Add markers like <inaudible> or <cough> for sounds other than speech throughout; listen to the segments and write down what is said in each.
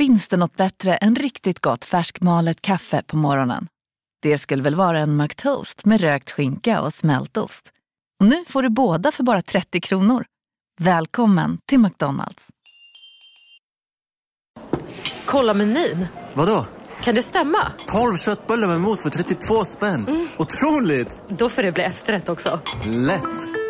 Finns det något bättre än riktigt gott färskmalet kaffe på morgonen? Det skulle väl vara en McToast med rökt skinka och smältost. Och nu får du båda för bara 30 kronor. Välkommen till McDonalds. Kolla menyn. Vadå? Kan det stämma? 12 köttbullar med mos för 32 spänn. Mm. Otroligt! Då får det bli efterrätt också. Lätt!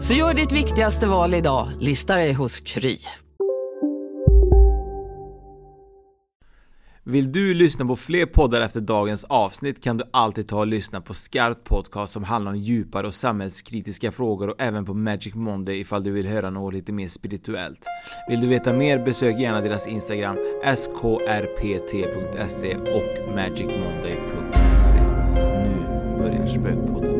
Så gör ditt viktigaste val idag, lista dig hos Kry. Vill du lyssna på fler poddar efter dagens avsnitt kan du alltid ta och lyssna på Skarpt Podcast som handlar om djupare och samhällskritiska frågor och även på Magic Monday ifall du vill höra något lite mer spirituellt. Vill du veta mer besök gärna deras Instagram skrpt.se och magicmonday.se. Nu börjar Spökpodden.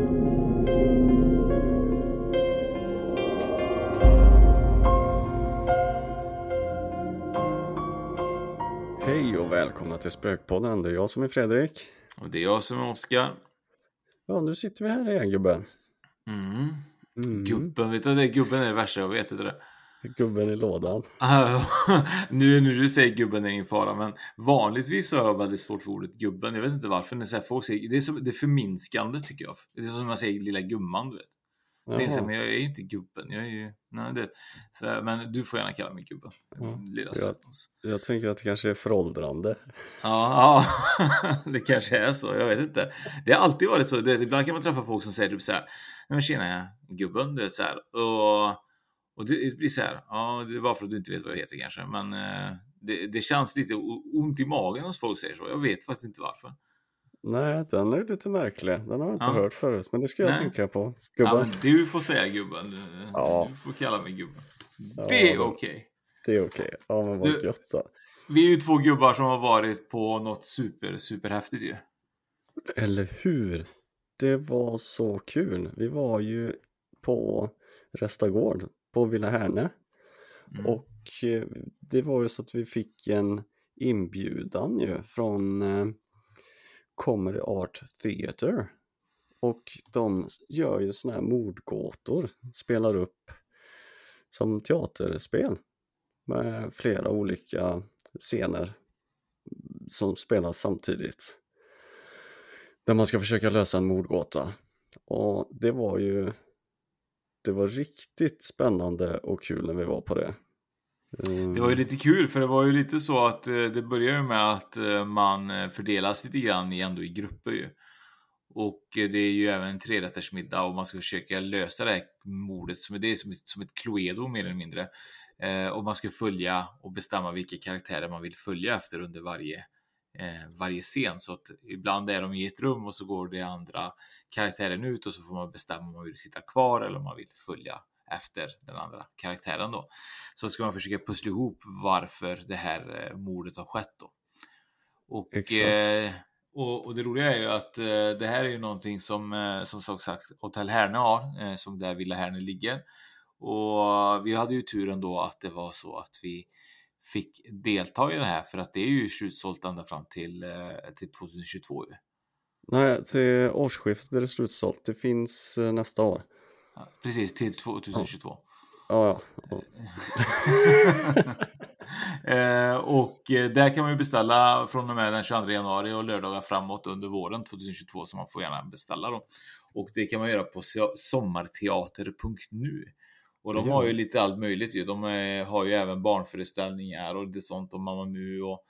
Hej och välkomna till Spökpodden. Det är jag som är Fredrik. Och det är jag som är Oskar. Ja, nu sitter vi här igen gubben. Mm. Mm. Gubben, vet du det? Gubben är det värsta jag vet, vet du det? Gubben i lådan. <laughs> nu när du säger gubben är ingen fara, men vanligtvis har jag väldigt svårt för ordet gubben. Jag vet inte varför. När så här, folk säger, det, är som, det är förminskande tycker jag. Det är som när man säger lilla gumman, du vet. Det så, men jag är ju inte gubben. Jag är ju, nej, det, så, men du får gärna kalla mig gubben. Ja, Lilla jag, jag tänker att det kanske är föråldrande. Ja, ja <laughs> det kanske är så. Jag vet inte. Det har alltid varit så. Det, ibland kan man träffa folk som säger typ så här. Nej men tjena gubben, du vet så här. Och, och det blir så här. Ja, det är bara för att du inte vet vad jag heter kanske. Men eh, det, det känns lite ont i magen hos folk säger så. Jag vet faktiskt inte varför. Nej, den är lite märklig. Den har jag inte ja. hört förut, men det ska jag Nej. tänka på. Gubben. Ja, du får säga gubben. Du, ja. du får kalla mig gubben. Ja, det är okej. Okay. Det är okej. Okay. Ja, men vad gött då. Vi är ju två gubbar som har varit på något super, super häftigt ju. Eller hur? Det var så kul. Vi var ju på Restagård på Villa Härne. Mm. Och eh, det var ju så att vi fick en inbjudan ju från eh, Comedy Art Theater och de gör ju sådana här mordgåtor, spelar upp som teaterspel med flera olika scener mm, som spelas samtidigt. Där man ska försöka lösa en mordgåta. Och det var ju det var riktigt spännande och kul när vi var på det. Mm. Det var ju lite kul för det var ju lite så att eh, det började med att eh, man eh, fördelas lite grann ändå i grupper ju. Och det är ju även en trerättersmiddag och man ska försöka lösa det här mordet som är, det som, som ett Cluedo mer eller mindre. och man ska följa och bestämma vilka karaktärer man vill följa efter under varje, varje scen. Så att ibland är de i ett rum och så går det andra karaktären ut och så får man bestämma om man vill sitta kvar eller om man vill följa efter den andra karaktären då. Så ska man försöka pussla ihop varför det här eh, mordet har skett då. Och, eh, och, och, det roliga är ju att eh, det här är ju någonting som eh, som sagt Hotell Herne har, eh, som där Villa Herne ligger. Och vi hade ju turen då att det var så att vi fick delta i det här för att det är ju slutsålt ända fram till, eh, till 2022. Nej, till årsskiftet är det slutsålt. Det finns nästa år. Precis, till 2022. Ja, ja. <laughs> eh, och eh, där kan man ju beställa från och med den 22 januari och lördagar framåt under våren 2022 så man får gärna beställa dem. Och det kan man göra på sommarteater.nu. Och de har ju lite allt möjligt ju. De är, har ju även barnföreställningar och det sånt om Mamma Mu och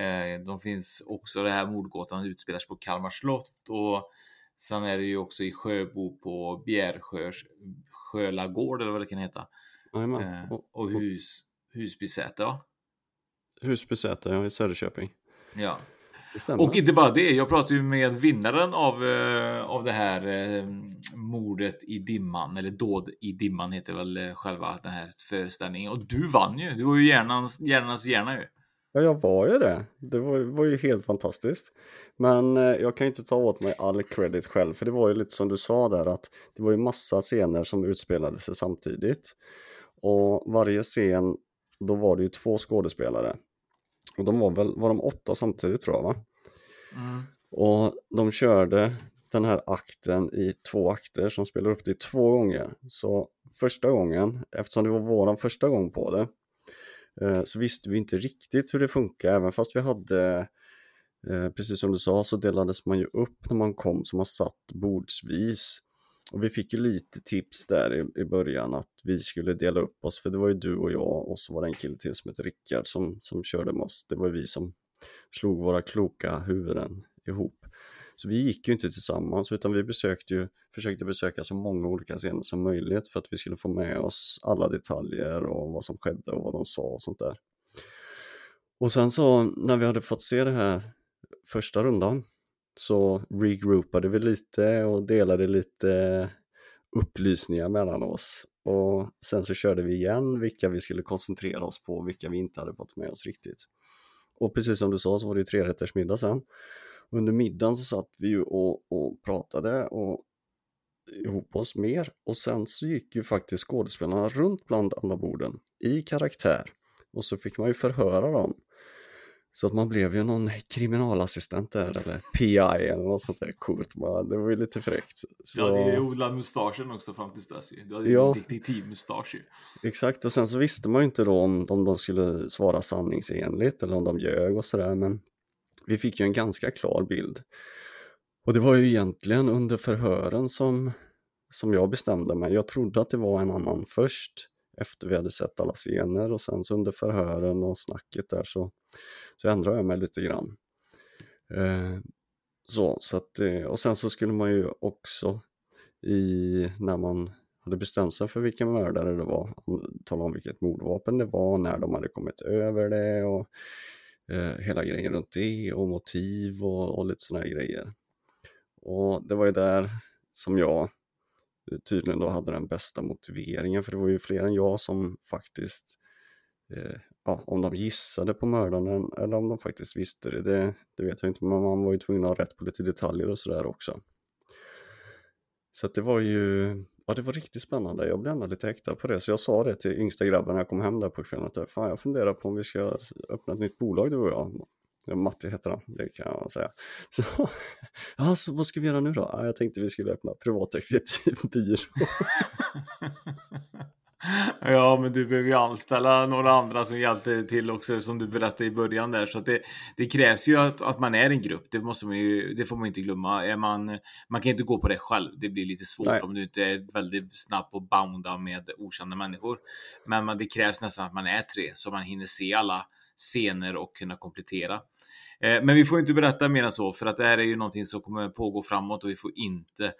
eh, de finns också det här mordgåtan utspelar sig på Kalmar slott och Sen är det ju också i Sjöbo på Bjärsjös Sjölagård eller vad det kan heta. Eh, och hus, Husbysäte va? Husbysäte, ja i Söderköping. Ja. Och inte bara det, jag pratade ju med vinnaren av, uh, av det här uh, mordet i dimman, eller dåd i dimman heter väl uh, själva den här föreställningen. Och du vann ju, du var ju hjärnans, hjärnans hjärna ju. Ja, jag var ju det. Det var, var ju helt fantastiskt. Men eh, jag kan ju inte ta åt mig all credit själv, för det var ju lite som du sa där att det var ju massa scener som utspelade sig samtidigt. Och varje scen, då var det ju två skådespelare. Och de var väl, var de åtta samtidigt tror jag va? Mm. Och de körde den här akten i två akter som spelar upp det två gånger. Så första gången, eftersom det var våran första gång på det, Eh, så visste vi inte riktigt hur det funkar, även fast vi hade eh, Precis som du sa så delades man ju upp när man kom så man satt bordsvis. Och vi fick ju lite tips där i, i början att vi skulle dela upp oss för det var ju du och jag och så var det en kille till som hette Rickard som, som körde med oss. Det var vi som slog våra kloka huvuden ihop. Så vi gick ju inte tillsammans utan vi besökte ju, försökte besöka så många olika scener som möjligt för att vi skulle få med oss alla detaljer och vad som skedde och vad de sa och sånt där. Och sen så när vi hade fått se det här första rundan så regroupade vi lite och delade lite upplysningar mellan oss och sen så körde vi igen vilka vi skulle koncentrera oss på och vilka vi inte hade fått med oss riktigt. Och precis som du sa så var det ju trerättersmiddag sen. Under middagen så satt vi ju och, och pratade och ihop oss mer och sen så gick ju faktiskt skådespelarna runt bland alla borden i karaktär och så fick man ju förhöra dem så att man blev ju någon kriminalassistent där eller PI eller något sånt där coolt. Man, det var ju lite fräckt. Så... Du hade ju odlat mustaschen också fram tills dess ju. Du hade ju Ja. detektivmustasch ju. Exakt, och sen så visste man ju inte då om, om de skulle svara sanningsenligt eller om de ljög och sådär, men vi fick ju en ganska klar bild. Och det var ju egentligen under förhören som, som jag bestämde mig. Jag trodde att det var en annan först, efter vi hade sett alla scener och sen så under förhören och snacket där så, så ändrade jag mig lite grann. Eh, så, så att, eh, och sen så skulle man ju också i, när man hade bestämt sig för vilken mördare det var, tala om vilket mordvapen det var, när de hade kommit över det och eh, hela grejen runt det och motiv och, och lite sådana här grejer. Och det var ju där som jag eh, tydligen då hade den bästa motiveringen för det var ju fler än jag som faktiskt eh, ja, om de gissade på mördaren eller om de faktiskt visste det, det, det vet jag inte, men man var ju tvungen att ha rätt på lite detaljer och sådär också. Så att det var ju, ja det var riktigt spännande, jag blev ändå lite äktad på det, så jag sa det till yngsta grabben när jag kom hem där på kvällen, att eh, fan jag funderar på om vi ska öppna ett nytt bolag du och jag. Matti heter han, det kan jag säga. <laughs> Så, ja, så vad ska vi göra nu då? Ja, jag tänkte vi skulle öppna privatdetektivbyrå. <laughs> <laughs> <laughs> Ja, men du behöver ju anställa några andra som hjälper till också, som du berättade i början där. Så det, det krävs ju att, att man är en grupp. Det, måste man ju, det får man inte glömma. Är man, man kan inte gå på det själv. Det blir lite svårt Nej. om du inte är väldigt snabb på att bounda med okända människor. Men man, det krävs nästan att man är tre, så man hinner se alla scener och kunna komplettera. Eh, Men vi får inte berätta mer än så, för att det här är ju någonting som kommer pågå framåt och vi får inte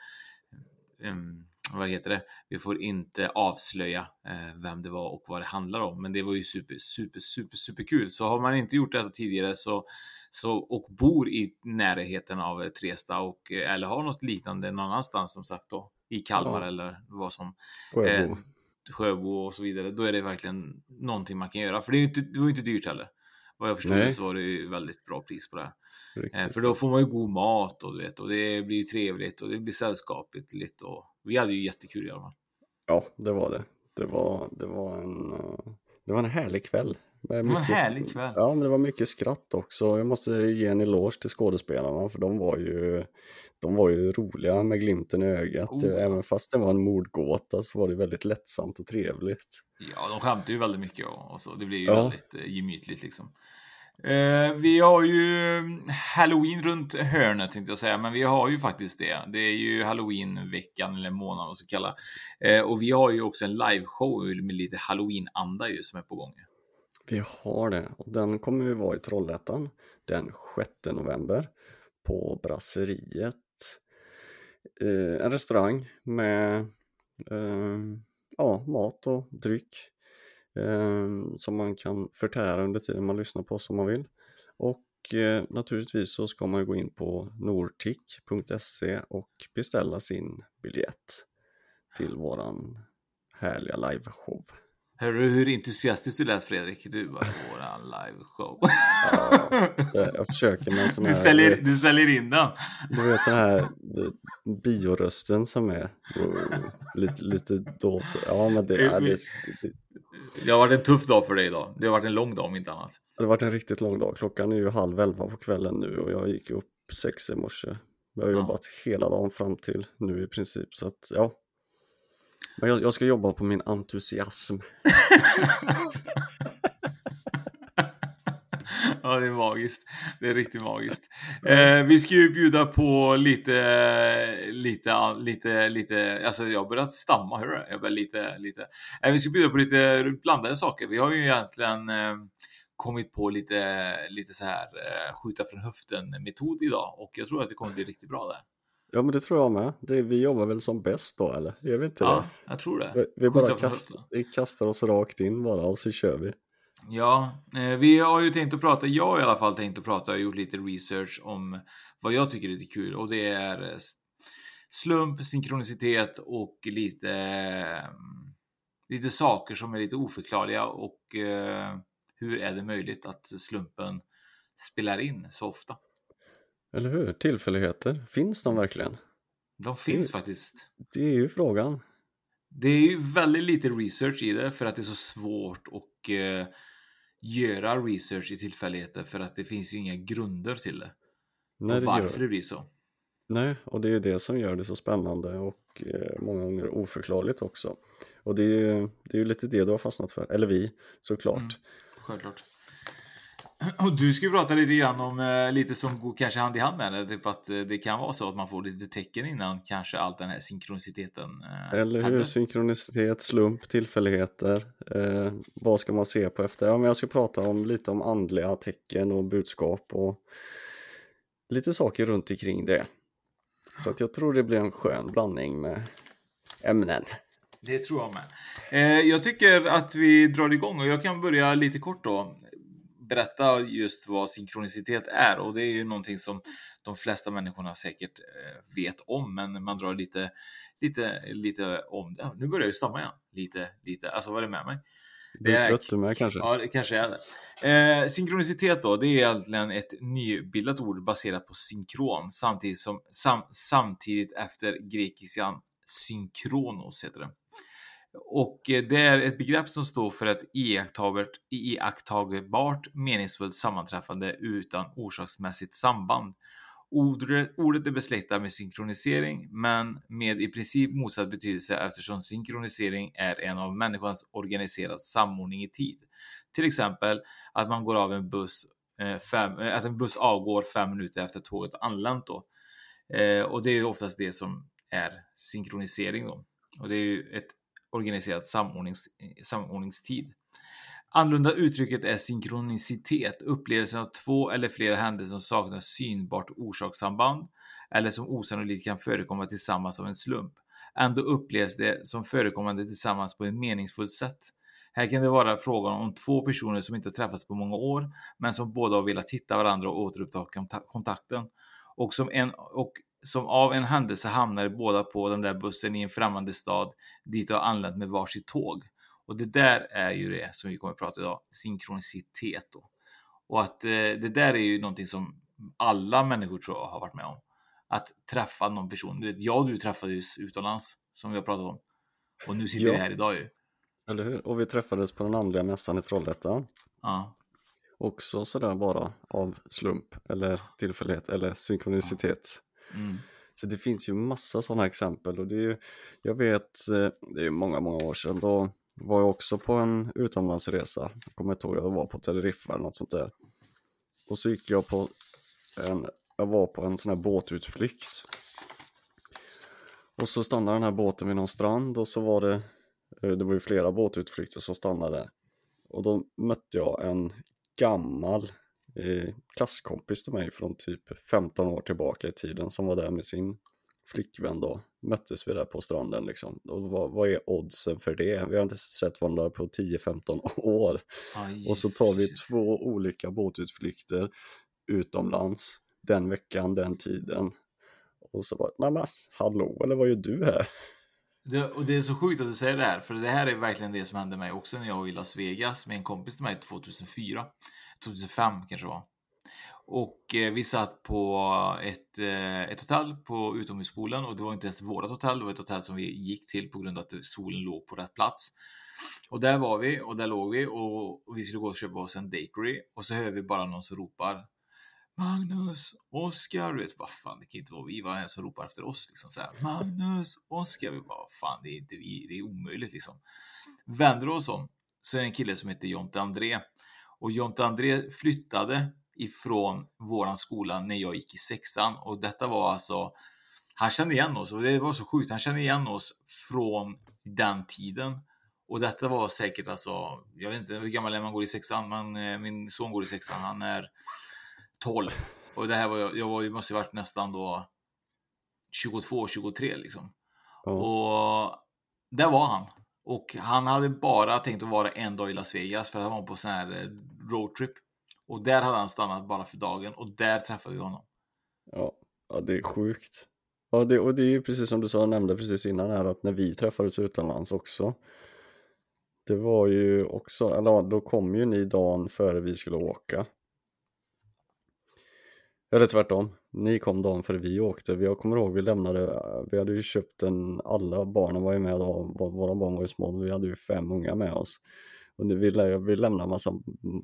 um, vad heter det? Vi får inte avslöja eh, vem det var och vad det handlar om. Men det var ju super, super, super, super kul. Så har man inte gjort detta tidigare så, så och bor i närheten av eh, Tresta och eh, eller har något liknande någon annanstans som sagt då i Kalmar Ja. eller vad som Sjöbo. eh, Sjöbo och så vidare. Då är det verkligen någonting man kan göra. För det, är inte, det var inte dyrt heller. Vad jag förstod Nej. så var det ju väldigt bra pris på det här. Riktigt. För då får man ju god mat och, du vet, och det blir trevligt och det blir sällskapligt. Och vi hade ju jättekul i alla fall. Ja, det var det. Det var, det var, en, eh, det var en härlig kväll. Det var en mycket- härlig kväll. Ja, men det var mycket skratt också. Jag måste ge en eloge till skådespelarna för de var ju, de var ju roliga med glimten i ögat. Oh. Även fast det var en mordgåta så var det väldigt lättsamt och trevligt. Ja, de skämtade ju väldigt mycket och, och så. Det blir ju Ja. väldigt eh, gemytligt liksom. Eh, vi har ju Halloween runt hörnet tänkte jag säga, men vi har ju faktiskt det. Det är ju Halloween-veckan eller månaden man ska kalla. Eh, och vi har ju också en liveshow med lite Halloween-anda ju som är på gång. Vi har det och den kommer vi vara i Trollhättan den 6 november på Brasseriet. Eh, en restaurang med eh, ja, mat och dryck Ehm, som man kan förtära under tiden man lyssnar på oss om man vill. Och eh, naturligtvis så ska man ju gå in på nortic.se och beställa sin biljett till våran härliga liveshow. Hörru hur entusiastisk du lät Fredrik. Du bara, våran liveshow. Ja, jag försöker med en sån Du här, säljer, du säljer in den. du vet den här biorösten som är lite, lite då. Ja, men det, ja, det, det, Det har varit en tuff dag för dig idag. Det har varit en lång dag om inte annat. det har varit en riktigt lång dag. Klockan är ju halv elva på kvällen nu och jag gick upp sex i morse. Jag har Ja. jobbat hela dagen fram till nu i princip så att ja. Men jag, jag ska jobba på min entusiasm. <laughs> Ja, det är magiskt. Det är riktigt magiskt. Eh, vi ska ju bjuda på lite, lite, lite, lite, alltså jag har börjat stamma, hör du? Jag börjar lite, lite. Eh, vi ska bjuda på lite blandade saker. Vi har ju egentligen eh, kommit på lite, lite så här eh, skjuta från höften metod idag och jag tror att det kommer bli riktigt bra där. Ja men det tror jag med. Det, vi jobbar väl som bäst då eller? Gör vi inte Ja, det? jag tror det. Vi, vi bara höften. vi kastar oss rakt in bara och så kör vi. Ja, eh, vi har ju tänkt att prata, jag har i alla fall tänkt att prata och gjort lite research om vad jag tycker är lite kul och det är eh, slump, synkronicitet och lite, eh, lite saker som är lite oförklarliga och hur är det möjligt att slumpen spelar in så ofta? Eller hur? Tillfälligheter, finns de verkligen? De finns Det- faktiskt. Det är ju frågan. Det är ju väldigt lite research i det för att det är så svårt att eh, göra research i tillfälligheter för att det finns ju inga grunder till det. Nej, och det varför gör, det blir så. nej, och det är ju det som gör det så spännande och eh, många gånger oförklarligt också. Och det är ju det är ju lite det du har fastnat för, eller vi såklart. Mm. Självklart. <clears throat> Och du ska ju prata lite grann om eh, lite som går kanske hand i hand med det. Typ att eh, det kan vara så att man får lite tecken innan kanske allt den här synkroniciteten eh, Eller hur? händer. Synkronicitet, slump, tillfälligheter. Eh, vad ska man se på efter? Ja, men jag ska prata om lite om andliga tecken och budskap och lite saker runt omkring det. Så att jag tror det blir en skön blandning med ämnen. Det tror jag med. Eh, jag tycker att vi drar igång och jag kan börja lite kort då. Berätta just vad synkronicitet är och det är ju någonting som de flesta människorna säkert eh, vet om, men man drar lite, lite, lite om det. Nu börjar jag ju stamma igen. Lite, lite. Alltså vad är det med mig? Är är- trött du med kanske? Ja, det kanske är det. Eh, synkronicitet då, det är egentligen ett nybildat ord baserat på synkron samtidigt, som, sam, samtidigt efter grekiskan synkronos heter det. Och eh, det är ett begrepp som står för ett iakttagbart, iakttagbart meningsfullt sammanträffande utan orsaksmässigt samband. Ordet, är besläktat med synkronisering, men med i princip motsatt betydelse eftersom synkronisering är en av människans organiserad samordning i tid. Till exempel att man går av en buss, eh, fem, eh, att en buss avgår fem minuter efter tåget anlänt då. Och det är ju oftast det som är synkronisering då. Och det är ju ett organiserad samordnings, eh, samordningstid. Annorlunda uttrycket är synkronicitet, upplevelsen av två eller flera händelser som saknar synbart orsakssamband eller som osannolikt kan förekomma tillsammans av en slump. Ändå upplevs det som förekommande tillsammans på ett meningsfullt sätt. Här kan det vara frågan om två personer som inte har träffats på många år, men som båda har velat hitta varandra och återuppta kontakten. Och som, en, och som av en händelse hamnar båda på den där bussen i en främmande stad dit de har anlänt med varsitt tåg. Och det där är ju det som vi kommer att prata idag, synkronicitet då. Och att eh, det där är ju någonting som alla människor tror jag har varit med om. Att träffa någon person. Du vet, jag och du träffades utomlands, som vi har pratat om. Och nu sitter Ja. vi här idag ju. Eller hur? Och vi träffades på den andliga mässan i Trollhättan. Ja. Också sådär bara av slump eller tillfällighet eller synkronicitet. Mm. Så det finns ju massa sådana exempel och det är ju, jag vet, eh, det är många, många år sedan, då var jag också på en utomlandsresa. Jag kommer inte ihåg, jag var på Teneriffa eller något sånt där. Och så gick jag på en, jag var på en sån här båtutflykt. Och så stannade den här båten vid någon strand och så var det, eh, det var ju flera båtutflykter som stannade. Och då mötte jag en gammal eh, klasskompis till mig från typ 15 år tillbaka i tiden som var där med sin flickvän då. Möttes vi där på stranden liksom. Och vad, vad är oddsen för det? Vi har inte sett varandra på 10-15 <laughs> år. Aj, Och så tar vi två olika båtutflykter utomlands den veckan, den tiden. Och så bara, nej men hallå, eller vad gör du här? Det, och det är så sjukt att du säger det här, för det här är verkligen det som hände mig också när jag var i Las Vegas med en kompis till mig 2004. 2005 kanske det var. Och eh, vi satt på ett, eh, ett hotell på utomhuspoolen och det var inte ens vårt hotell, det var ett hotell som vi gick till på grund av att solen låg på rätt plats. Och där var vi och där låg vi och, och vi skulle gå och köpa oss en bakery och så hör vi bara någon som ropar Magnus, Oskar, du vet vad fan det kan inte vara vi, vad är det som ropar efter oss liksom så här, Magnus, Oskar, vi bara fan det är inte vi, det är omöjligt liksom. Vänder oss om så är det en kille som heter Jonte André och Jonte André flyttade ifrån våran skola när jag gick i sexan och detta var alltså han kände igen oss och det var så sjukt. Han kände igen oss från den tiden och detta var säkert alltså. Jag vet inte hur gammal är man går i sexan, men eh, min son går i sexan. Han är 12 och det här var jag. Jag var, måste varit nästan då 22, 23 liksom. Ja. Och där var han och han hade bara tänkt att vara en dag i Las Vegas för att han var på sån här eh, roadtrip och där hade han stannat bara för dagen och där träffade vi honom. Ja, ja det är sjukt. Ja, det, och det är ju precis som du sa, nämnde precis innan här att när vi träffades utomlands också. Det var ju också, eller ja, då kom ju ni dagen före vi skulle åka. Eller tvärtom, ni kom dagen före vi åkte. Jag kommer ihåg vi lämnade, vi hade ju köpt en, alla barnen var ju med då, vå- våra barn var ju små, vi hade ju fem unga med oss. Och vi, vi lämnade massa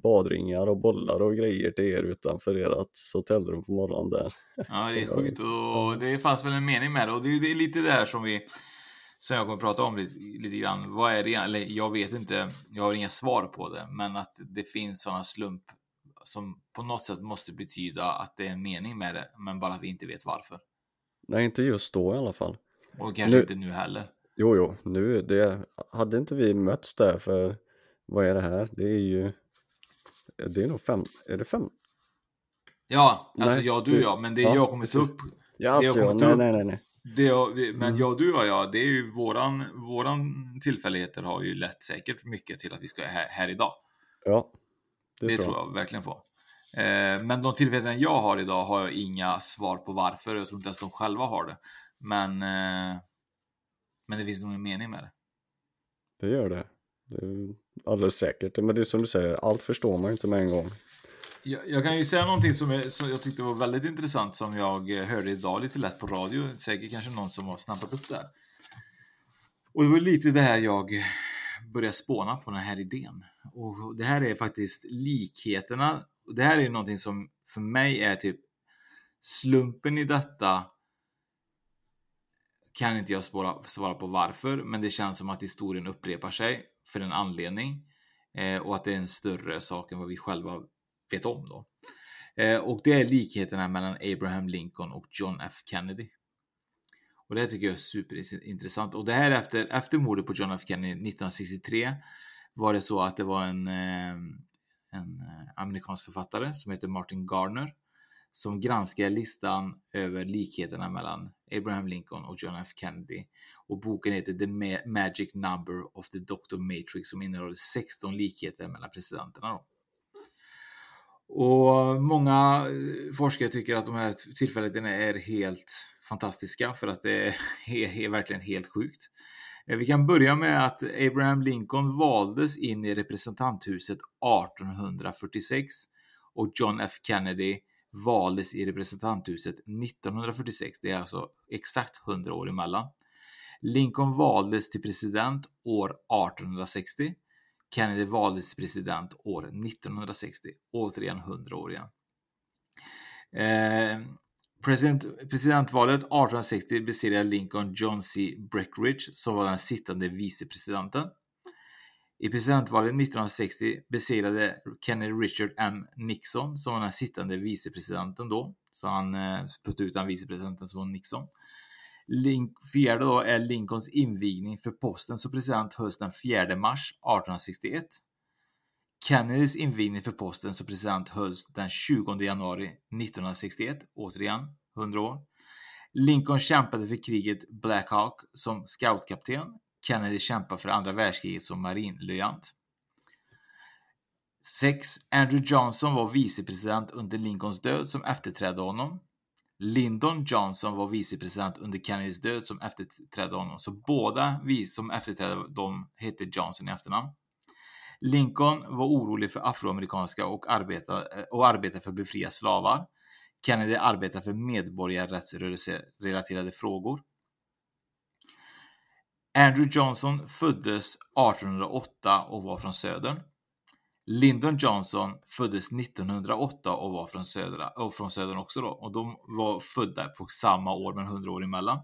badringar och bollar och grejer till er utanför ert hotellrum på morgonen där. Ja, det är <laughs> sjukt och det fanns väl en mening med det och det är, lite där som vi som jag kommer prata om lite, lite grann. Vad är det? Eller jag vet inte. Jag har inga svar på det, men att det finns sådana slump som på något sätt måste betyda att det är en mening med det, men bara att vi inte vet varför. Nej, inte just då i alla fall. Och kanske Nu- inte nu heller. Jo, jo, nu, det, hade inte vi mötts där för, vad är det här? Det är ju, det är nog fem, är det fem? Ja, alltså Nej, jag, du och jag, men det ja, jag kommer ta precis. upp. Ja, alltså, jag ja, kommer ta nej, upp- nej, nej, nej. Det jag, men Mm. jag, du och jag, det är ju våran, våran tillfälligheter har ju lett säkert mycket till att vi ska här, här idag. Ja, det, Det, tror jag. jag verkligen på. Eh, men de tillfällen jag har idag har jag inga svar på varför. Jag tror inte ens de själva har det. Men, eh, men det finns nog en mening med det. Det gör det. det är alldeles säkert. Men det är som du säger, allt förstår man ju inte med en gång. Jag, jag kan ju säga någonting som, är, som jag tyckte var väldigt intressant som jag eh, hörde idag lite lätt på radio. Säkert kanske någon som har snappat upp det här. Och det var lite det här jag började spåna på den här idén. Och det här är faktiskt likheterna. Och Det här är någonting som för mig är typ slumpen i detta kan inte jag spåra, svara på varför, men det känns som att historien upprepar sig för en anledning eh, och att det är en större sak än vad vi själva vet om då. Eh, och det är likheterna mellan Abraham Lincoln och John F Kennedy. Och det här tycker jag är superintressant. Och det här efter, efter mordet på John F Kennedy 1963 var det så att det var en, eh, en eh, amerikansk författare som heter Martin Garner som granskar listan över likheterna mellan Abraham Lincoln och John F Kennedy. Och boken heter The Magic Number of the Dr. Matrix som innehåller 16 likheter mellan presidenterna. Då. Och många eh, forskare tycker att de här tillfällena är helt fantastiska för att det är, <laughs> är, är verkligen helt sjukt. Eh, vi kan börja med att Abraham Lincoln valdes in i representanthuset 1846 och John F Kennedy valdes i representanthuset 1946. Det är alltså exakt 100 år emellan. Lincoln valdes till president år 1860. Kennedy valdes till president år 1960. Återigen 100 år igen. Eh, president, presidentvalet 1860 besegrade Lincoln John C. Breckridge som var den sittande vicepresidenten. I presidentvalet 1960 besegrade Kennedy Richard M. Nixon som var den sittande vicepresidenten då. Så han eh, puttade ut den vicepresidenten som var Nixon. Link, fjärde då är Lincolns invigning för posten som president hösten 4 mars 1861. Kennedys invigning för posten som president hölls den 20 januari 1961, återigen 100 år. Lincoln kämpade för kriget Black Hawk som scoutkapten. Kennedy kämpade för andra världskriget som marinlöjant. 6. Andrew Johnson var vicepresident under Lincolns död som efterträdde honom. Lyndon Johnson var vicepresident under Kennedys död som efterträdde honom. Så båda vi som efterträdde dem hette Johnson i efternamn. Lincoln var orolig för afroamerikanska och arbetade, eh, och arbetade för att befria slavar. Kennedy arbetade för medborgarrättsrelaterade frågor. Andrew Johnson föddes 1808 och var från södern. Lyndon Johnson föddes 1908 och var från, södra, och från södern också då. Och de var födda på samma år men 100 år emellan.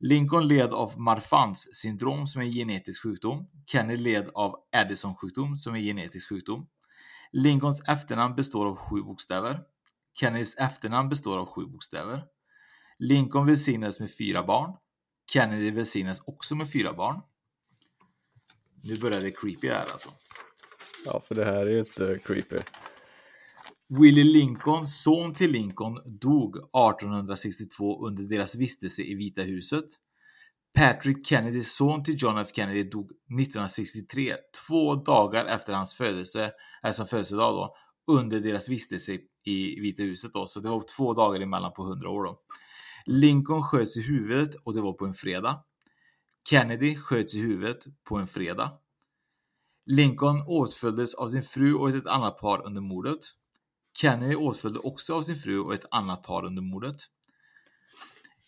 Lincoln led av Marfans syndrom som är en genetisk sjukdom. Kennedy led av Addison sjukdom som är en genetisk sjukdom. Lincolns efternamn består av sju bokstäver. Kennedys efternamn består av sju bokstäver. Lincoln välsignades med fyra barn. Kennedy välsignades också med fyra barn. Nu börjar det creepy här alltså. Ja, för det här är ju inte creepy. Willie Lincoln, son till Lincoln, dog 1862 under deras vistelse i Vita huset. Patrick Kennedy, son till John F Kennedy, dog 1963, två dagar efter hans födelse, alltså födelsedag då, under deras vistelse i Vita huset då, så det var två dagar emellan på 100 år då. Lincoln sköts i huvudet och det var på en fredag. Kennedy sköts i huvudet på en fredag. Lincoln åtföljdes av sin fru och ett annat par under mordet. Kennedy åtföljde också av sin fru och ett annat par under mordet.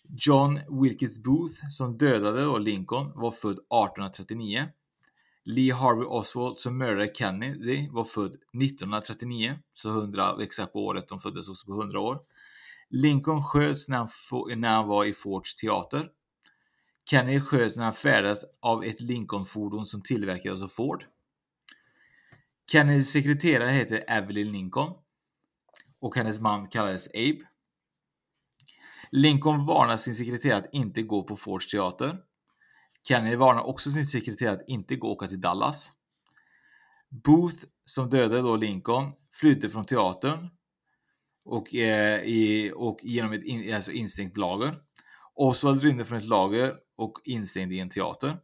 John Wilkes Booth, som dödade då Lincoln, var född 1839. Lee Harvey Oswald, som mördade Kennedy, var född 1939, så 100 exakt på året de föddes också på 100 år. Lincoln sköts när han, när han var i Fords teater. Kennedy sköts när han färdades av ett Lincoln-fordon som tillverkades av Ford. Kennedys sekreterare heter Evelyn Lincoln och hennes man kallades Abe. Lincoln varnar sin sekreterare att inte gå på Fords teater. Kennedy varnar också sin sekreterare att inte gå och åka till Dallas. Booth, som dödade då Lincoln, flydde från teatern och, eh, i, och genom ett in, alltså instängt lager. Oswald rymde från ett lager och instängd i en teater.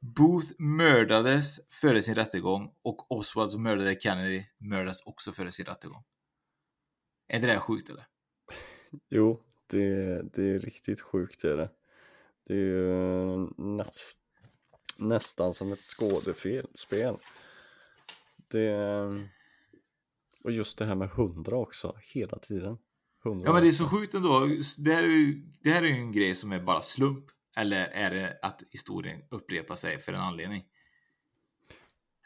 Booth mördades före sin rättegång och Oswald som mördade Kennedy mördades också före sin rättegång. Är inte det sjukt eller? Jo, det, det är riktigt sjukt är det. Det är ju näst, nästan som ett skådespel. Det, och just det här med hundra också, hela tiden. 100 ja men det är så sjukt ändå. Det här, är ju, det här är ju en grej som är bara slump. Eller är det att historien upprepar sig för en anledning?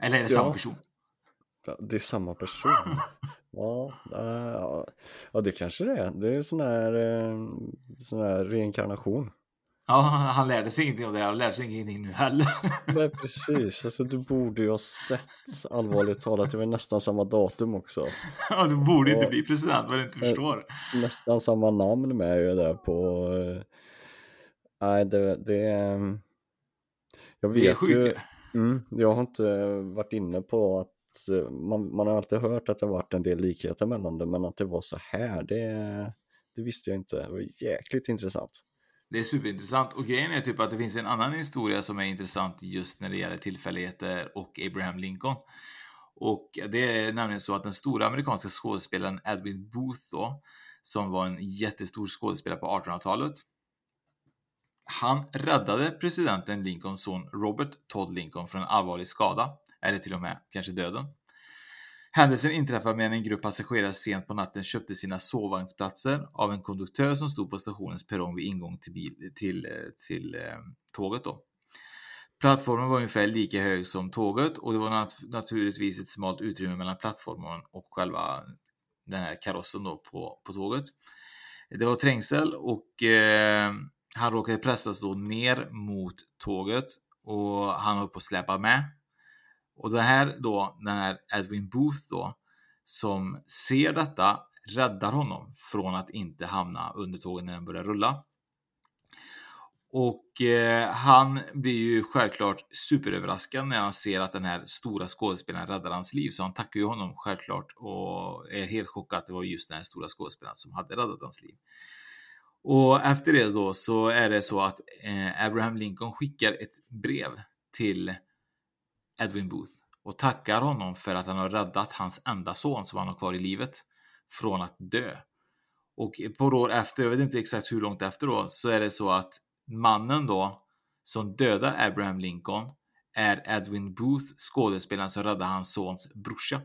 Eller är det ja. samma person? Det är samma person. <laughs> ja, ja, ja, det kanske det är. Det är sån här, sån här reinkarnation. Ja, han lärde sig ingenting av det. Han lärde sig ingenting nu heller. <laughs> Nej, precis. Alltså, du borde ju ha sett, allvarligt talat, det var nästan samma datum också. Ja, du borde Och- inte bli president vad du inte förstår. Nästan samma namn med ju där på... eh, Nej, det, det är... Jag vet Det är sjukt ju... ju. Mm, jag har inte varit inne på att eh, Eh, man, man har alltid hört att det har varit en del likheter mellan det, men att det var så här, det, det visste jag inte. Det var jäkligt intressant. Det är superintressant och grejen är typ att det finns en annan historia som är intressant just när det gäller tillfälligheter och Abraham Lincoln. Och det är nämligen så att den stora amerikanska skådespelaren Edwin Booth då, som var en jättestor skådespelare på 1800-talet. Han räddade presidenten Lincolns son Robert Todd Lincoln från en allvarlig skada, eller till och med kanske döden. Händelsen inträffade medan en grupp passagerare sent på natten köpte sina sovvagnsplatser av en konduktör som stod på stationens perrong vid ingång till, bil, till, eh, till eh, tåget. Då. Plattformen var ungefär lika hög som tåget och det var nat naturligtvis ett smalt utrymme mellan plattformen och själva den här karossen då på, på tåget. Det var trängsel och eh, han råkade pressas då ner mot tåget och han höll på att släpa med. Och det här då, den här Edwin Booth då, som ser detta, räddar honom från att inte hamna under tåget när den börjar rulla. Och eh, han blir ju självklart superöverraskad när han ser att den här stora skådespelaren räddar hans liv. Så han tackar ju honom självklart och är helt chockad att det var just den här stora skådespelaren som hade räddat hans liv. Och efter det då så är det så att eh, Abraham Lincoln skickar ett brev till Edwin Booth och tackar honom för att han har räddat hans enda son som han har kvar i livet från att dö. Och ett par år efter, jag vet inte exakt hur långt efter då, så är det så att mannen då som dödar Abraham Lincoln är Edwin Booth, skådespelaren som räddade hans sons brorsa.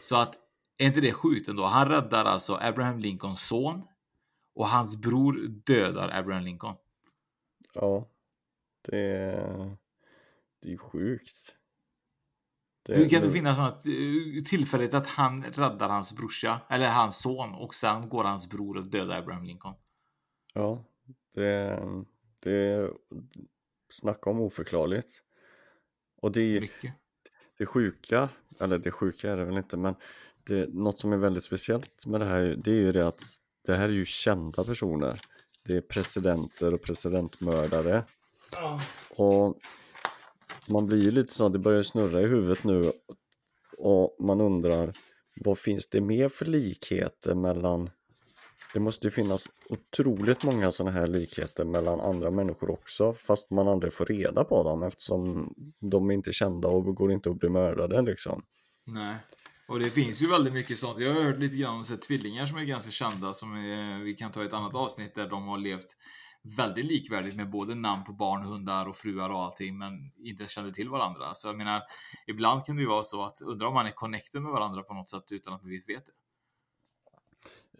Så att, är inte det sjukt ändå? Han räddar alltså Abraham Lincolns son och hans bror dödar Abraham Lincoln. Ja, det är, det är sjukt. Det, Hur kan det finnas sådana tillfälligt att han räddar hans brorsa eller hans son och sen går hans bror och dödar Abraham Lincoln? Ja, det, det snacka om oförklarligt. Och det, Mycket. det sjuka, eller det sjuka är det väl inte, men det, något som är väldigt speciellt med det här, det är ju det att det här är ju kända personer. Det är presidenter och presidentmördare. Ja. Och man blir ju lite så, att det börjar snurra i huvudet nu och man undrar vad finns det mer för likheter mellan det måste ju finnas otroligt många sådana här likheter mellan andra människor också fast man aldrig får reda på dem eftersom de är inte kända och går inte att bli mördade liksom. Nej. Och det finns ju väldigt mycket sånt. Jag har hört lite grann om så tvillingar som är ganska kända som är, vi kan ta ett annat avsnitt där de har levt väldigt likvärdigt med både namn på barn, hundar och fruar och allting men inte kände till varandra. Så jag menar, ibland kan det ju vara så att undra om man är connected med varandra på något sätt utan att vi vet det.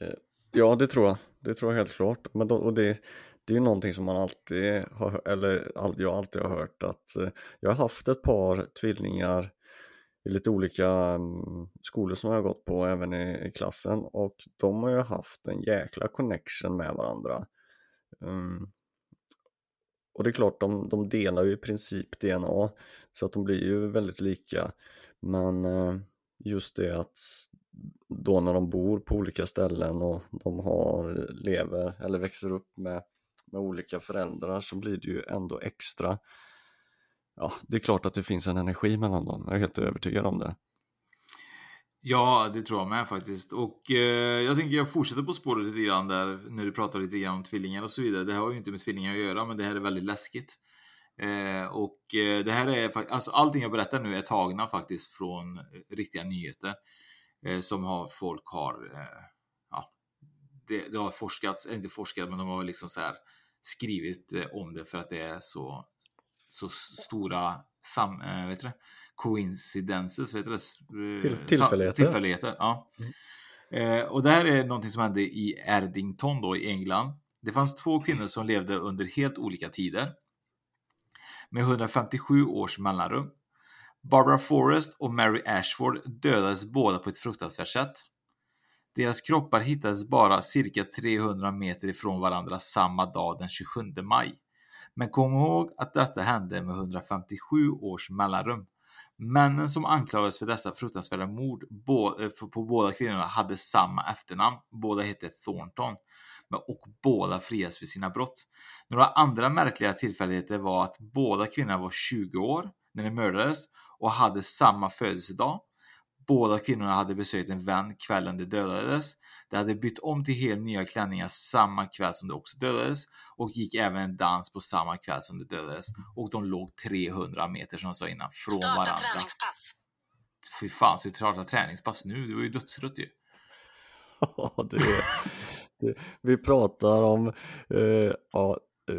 Eh, ja, det tror jag. Det tror jag helt klart. Men då, och det, det är ju någonting som man alltid har, eller jag alltid har hört att eh, jag har haft ett par tvillingar i lite olika mm, skolor som jag har gått på även i, i klassen och de har ju haft en jäkla connection med varandra. Um, och det är klart, de, de delar ju i princip DNA så att de blir ju väldigt lika. Men uh, just det att då när de bor på olika ställen och de har, lever eller växer upp med, med olika föräldrar så blir det ju ändå extra ja, det är klart att det finns en energi mellan dem, jag är helt övertygad om det. Ja, det tror jag med faktiskt. Och eh, jag tänker jag fortsätter på spåret lite grann där, när du pratar lite grann om tvillingar och så vidare. Det har ju inte med tvillingar att göra, men det här är väldigt läskigt. Eh, och eh, det här är faktiskt, alltså allting jag berättar nu är tagna faktiskt från eh, riktiga nyheter. Eh, som har, folk har, eh, ja, det, det, har forskats, inte forskat, men de har liksom så här skrivit eh, om det för att det är så, så stora sam, eh, äh, vet det, coincidences, vet det, Till, tillfälligheter. tillfälligheter ja. Mm. Eh, och det här är någonting som hände i Erdington då i England. Det fanns två kvinnor som levde under helt olika tider. Med 157 års mellanrum. Barbara Forrest och Mary Ashford dödades båda på ett fruktansvärt sätt. Deras kroppar hittades bara cirka 300 meter ifrån varandra samma dag den 27 maj. Men kom ihåg att detta hände med 157 års mellanrum. Männen som anklagades för dessa fruktansvärda mord eh, på båda kvinnorna hade samma efternamn. Båda hette Thornton. Och båda frias för sina brott. Några andra märkliga tillfälligheter var att båda kvinnorna var 20 år när de mördades och hade samma födelsedag. Båda kvinnorna hade besökt en vän kvällen de dödades. De hade bytt om till helt nya klänningar samma kväll som de också dödades och gick även en dans på samma kväll som de dödades och de låg 300 meter som jag sa innan från Starta varandra. Starta träningspass. Fy fan, så vi startar träningspass nu? Det var ju dödsrött ju. <laughs> Ja, det, det, vi pratar om eh, ja,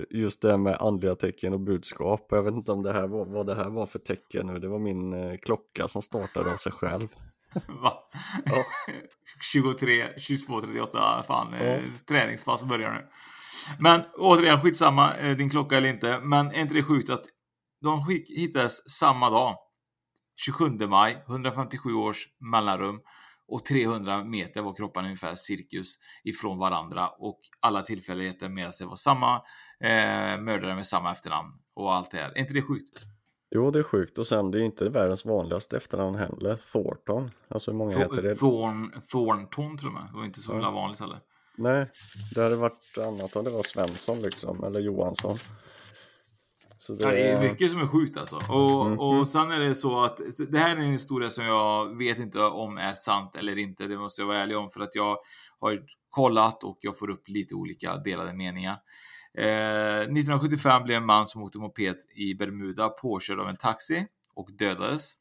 just det med andliga tecken och budskap. Jag vet inte om det här var, vad det här var för tecken nu. Det var min eh, klocka som startade av sig själv. <laughs> Va? Ja. 23, 22, 38, fan, ja. eh, träningspass börjar nu. Men återigen, skitsamma, eh, din klocka eller inte. Men är inte det sjukt att de hittades samma dag, 27 maj, 157 års mellanrum och 300 meter var kropparna ungefär cirkus ifrån varandra och alla tillfälligheter med att det var samma eh, mördare med samma efternamn och allt det här. Är inte det sjukt? Jo, det är sjukt och sen det är inte världens vanligaste efternamn heller. Thornton. Alltså hur många Th heter det? Thorn, Thornton tror jag Det var inte så ja. vanligt heller. Nej, det hade varit annat om det var Svensson liksom, eller Johansson. Så det... Ja, det är mycket som är sjukt alltså. Och, mm -hmm. och sen är det så att det här är en historia som jag vet inte om är sant eller inte. Det måste jag vara ärlig om för att jag har kollat och jag får upp lite olika delade meningar. Eh, 1975 blev en man som åkte moped i Bermuda påkörd av en taxi och dödades.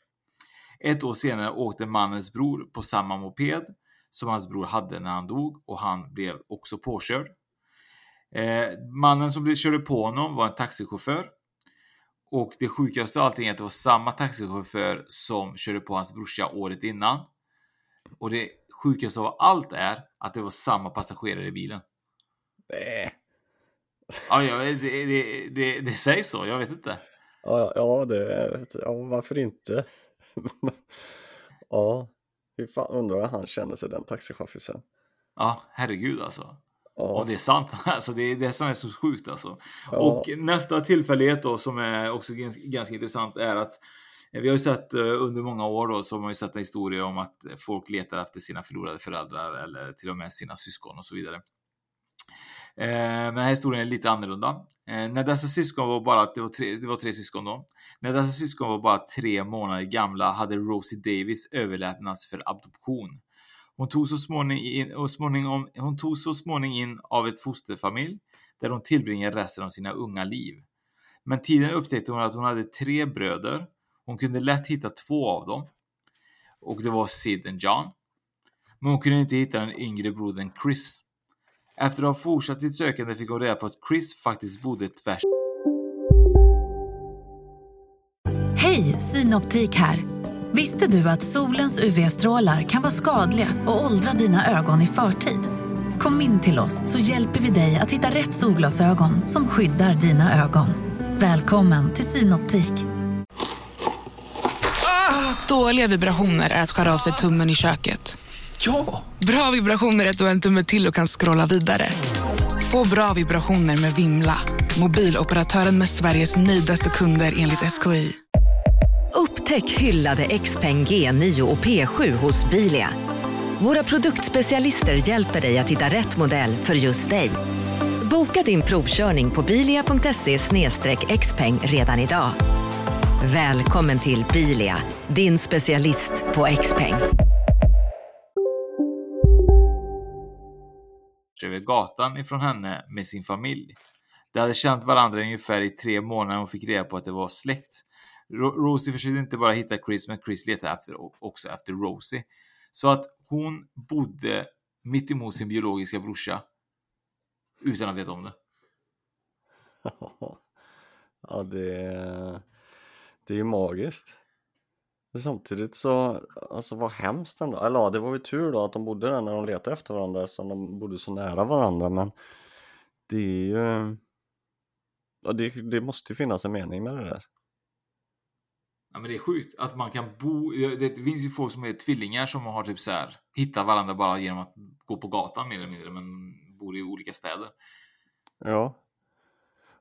Ett år senare åkte mannens bror på samma moped. som hans bror hade när han dog och han blev också påkörd. Eh, mannen som körde på honom var en taxichaufför. Och det sjukaste av allting är att det var samma taxichaufför som körde på hans brorsa året innan. Och det sjukaste av allt är att det var samma passagerare i bilen. Nej. Ja, det, det, det, det sägs så, jag vet inte. Ja, ja, det, ja varför inte? <laughs> ja, hur fan undrar hur han känner sig den taxichauffören. Ja, herregud alltså. Ja. Och det är sant. <laughs> Alltså det är det som är så sjukt alltså. Ja. Och nästa tillfällighet då som är också gans- ganska intressant är att vi har ju sett eh, under många år då så har man ju sett historier om att folk letar efter sina förlorade föräldrar eller till och med sina syskon och så vidare. Eh, Men den här historien är lite annorlunda. Eh, När dessa syskon var bara, det var tre, det var tre syskon då. När dessa syskon var bara tre månader gamla hade Rosie Davis överlämnats för adoption. Hon tog så småningom in, och småningom, hon tog så småningom in av ett fosterfamilj där hon tillbringade resten av sina unga liv. Men tiden upptäckte hon att hon hade tre bröder. Hon kunde lätt hitta två av dem. Och det var Sid och John. Men hon kunde inte hitta den yngre brodern Chris. Efter att ha fortsatt sitt sökande fick hon reda på att Chris faktiskt bodde tvärs Hej, Synoptik här. Visste du att solens UV-strålar kan vara skadliga och åldra dina ögon i förtid? Kom in till oss så hjälper vi dig att hitta rätt solglasögon som skyddar dina ögon. Välkommen till Synoptik. Dåliga vibrationer är att skära av sig tummen i köket. Ja! Bra vibrationer är att du har en tumme till och kan scrolla vidare. Få bra vibrationer med Vimla. Mobiloperatören med Sveriges nöjdaste kunder enligt SKI. Upptäck hyllade XPeng G9 och P7 hos Bilia. Våra produktspecialister hjälper dig att hitta rätt modell för just dig. Boka din provkörning på bilia.se xpeng redan idag. Välkommen till Bilia, din specialist på XPeng. över gatan ifrån henne med sin familj. De hade känt varandra ungefär i tre månader och fick reda på att det var släkt. Rosie försökte inte bara hitta Chris, men Chris letade efter, också efter Rosie. Så att hon bodde mitt emot sin biologiska brorsa utan att veta om det. <laughs> Ja, det det är ju magiskt. Men samtidigt så, alltså vad hemskt ändå. Eller ja, det var ju tur då att de bodde där när de letade efter varandra så de bodde så nära varandra men det är ju... Ja, det, det måste ju finnas en mening med det där. Ja, men det är sjukt att man kan bo. Det finns ju folk som är tvillingar som har typ så här hittat varandra bara genom att gå på gatan mer eller mindre, men bor i olika städer. Ja.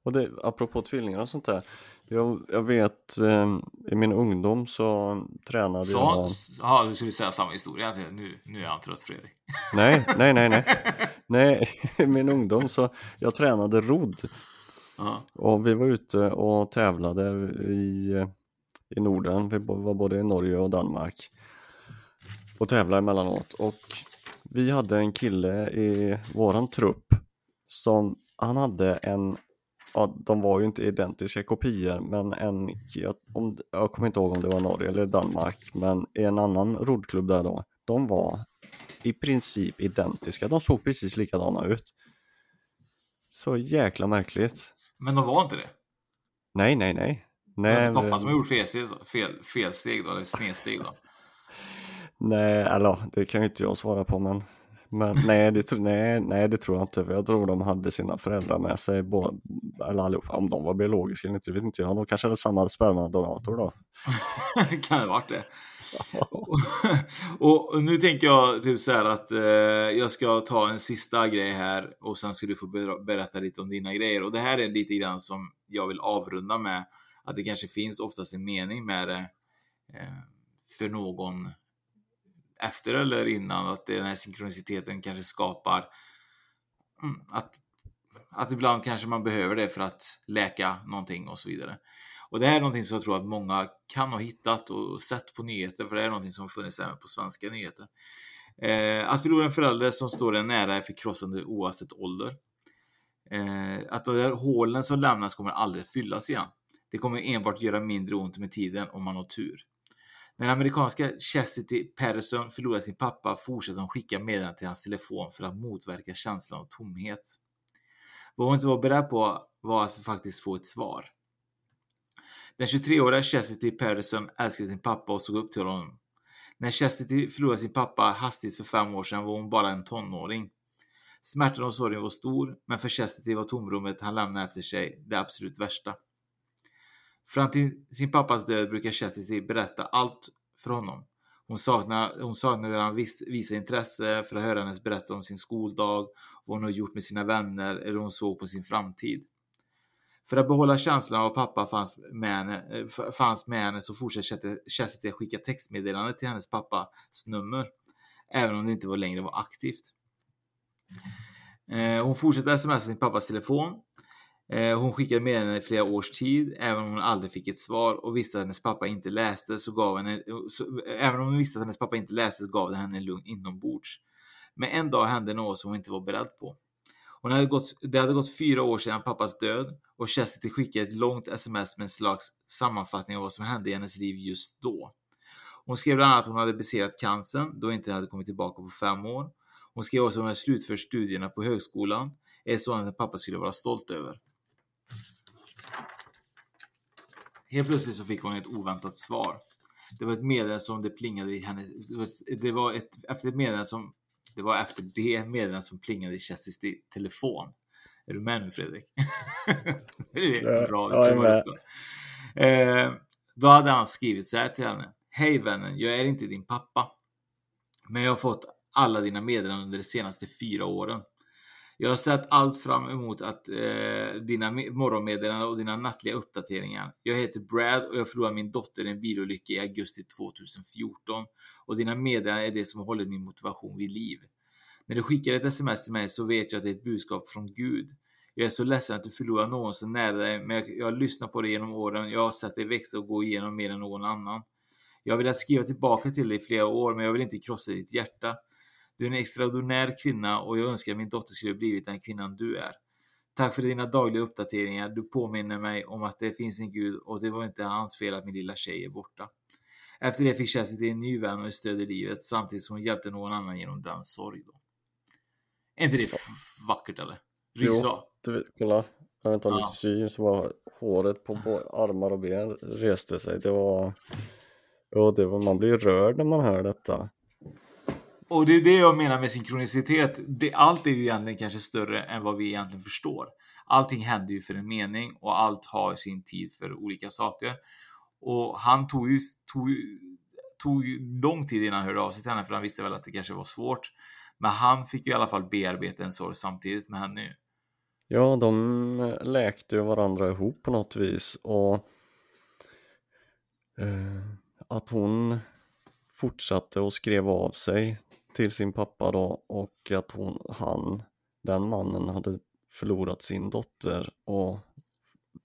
Och det, apropå tvillingar och sånt där. Jag, jag vet eh, i min ungdom så tränade Så, jag... ja, du skulle säga samma historia. Nu, nu är han trött Fredrik. <laughs> Nej, nej, nej, nej. Nej, <laughs> i min ungdom så jag tränade rodd. Ja. Och vi var ute och tävlade i, i Norden. Vi var både i Norge och Danmark. Och tävlade emellanåt. Och vi hade en kille i våran trupp som han hade en Ja, de var ju inte identiska kopior men en, jag, om, jag kommer inte ihåg om det var Norge eller Danmark men i en annan roddklubb där då, de var i princip identiska, de såg precis likadana ut. Så jäkla märkligt. Men de var inte det? Nej, nej, nej. Det var Nej, inte pappa som gjort felsteg, fel, felsteg då, eller snedsteg då? nej, eller det kan ju inte jag svara på men, men nej, det, nej, nej, det tror jag inte för jag tror de hade sina föräldrar med sig, båda, eller allihopa, om de var biologiska eller inte, det vet inte jag. De kanske hade samma spermadonator då. <laughs> kan det ha varit det. och, och nu tänker jag typ så här att eh, jag ska ta en sista grej här och sen ska du få ber- berätta lite om dina grejer. Och det här är lite grann som jag vill avrunda med att det kanske finns oftast en mening med det eh, för någon efter eller innan att den här synkroniciteten kanske skapar mm, att, att ibland kanske man behöver det för att läka någonting och så vidare. Och det här är någonting som jag tror att många kan ha hittat och sett på nyheter, för det är någonting som funnits även på svenska nyheter. Eh, att förlora en förälder som står en nära är förkrossande oavsett ålder. Eh, att de där hålen som lämnas kommer aldrig fyllas igen. Det kommer enbart göra mindre ont med tiden om man har tur. När amerikanska Chastity Patterson förlorade sin pappa fortsatte hon skicka meddelanden till hans telefon för att motverka känslan av tomhet. Vad hon inte var beredd på var att faktiskt få ett svar. Den 23-åriga Chastity Patterson älskade sin pappa och såg upp till honom. När Chastity förlorade sin pappa hastigt för fem år sedan var hon bara en tonåring. Smärtan och sorgen var stor, men för Chastity var tomrummet han lämnade efter sig det absolut värsta. Fram till sin pappas död brukar Chastity berätta allt för honom. Hon saknade, hon saknade hur han vis, visade intresse för att höra hennes berätta om sin skoldag, vad hon har gjort med sina vänner eller hon såg på sin framtid. För att behålla känslan av att pappa fanns med henne, fanns med henne så fortsatte Chastity att skicka textmeddelanden till hennes pappas nummer, även om det inte var längre var aktivt. Eh, hon fortsatte smsa sin pappas telefon. Eh, hon skickade meddelanden i flera års tid, även om hon aldrig fick ett svar och visste att hennes pappa inte läste så gav henne, så, även om hon visste att hennes pappa inte läste så gav det henne lugn inombords. Men en dag hände något som hon inte var beredd på. Hon hade gått, det hade gått fyra år sedan pappas död och Chastity skickade ett långt sms med en slags sammanfattning av vad som hände i hennes liv just då. Hon skrev bland annat att hon hade besegrat cancern då inte hade kommit tillbaka på fem år. Hon skrev också att hon hade slutfört studierna på högskolan, ett sådant att pappa skulle vara stolt över. Helt plötsligt så fick hon ett oväntat svar. Det var ett meddelande som det plingade i hennes... Det var ett, efter ett meddelande som... Det var efter det meddelandet som plingade i Chessis telefon. Är du med nu Fredrik? <laughs> det är bra. Ja, jag är med. Eh, då hade han skrivit så här till henne. Hej vännen, jag är inte din pappa. Men jag har fått alla dina meddelanden under de senaste fyra åren. Jag har sett allt fram emot att eh, dina morgonmeddelanden och dina nattliga uppdateringar. Jag heter Brad och jag förlorade min dotter i en bilolycka i augusti 2014 och dina meddelanden är det som håller hållit min motivation vid liv. När du skickar ett sms till mig så vet jag att det är ett budskap från Gud. Jag är så ledsen att du förlorar någon så nära dig, men jag, jag har lyssnat på dig genom åren. Jag har sett dig växa och gå igenom mer än någon annan. Jag har velat skriva tillbaka till dig i flera år, men jag vill inte krossa ditt hjärta. Du är en extraordinär kvinna och jag önskar att min dotter skulle blivit den kvinnan du är. Tack för dina dagliga uppdateringar. Du påminner mig om att det finns en gud och det var inte hans fel att min lilla tjej är borta. Efter det fick Chastity en ny vän och stöd i livet samtidigt som hon hjälpte någon annan genom den sorg. Då. Är inte det vackert eller? Rysa. Jo, du, kolla. Jag vet inte om Ja. det syns bara håret på armar och ben reste sig. Det var... Jo, det var, man blir rörd när man hör detta. Och det är det jag menar med synkronicitet. Det, allt är ju egentligen kanske större än vad vi egentligen förstår. Allting händer ju för en mening och allt har sin tid för olika saker. Och han tog ju, tog, tog ju lång tid innan han hörde av sig till henne för han visste väl att det kanske var svårt. Men han fick ju i alla fall bearbeta en sorg samtidigt med henne. Ja, de läkte ju varandra ihop på något vis och eh, att hon fortsatte och skrev av sig till sin pappa då och att hon, han, den mannen hade förlorat sin dotter och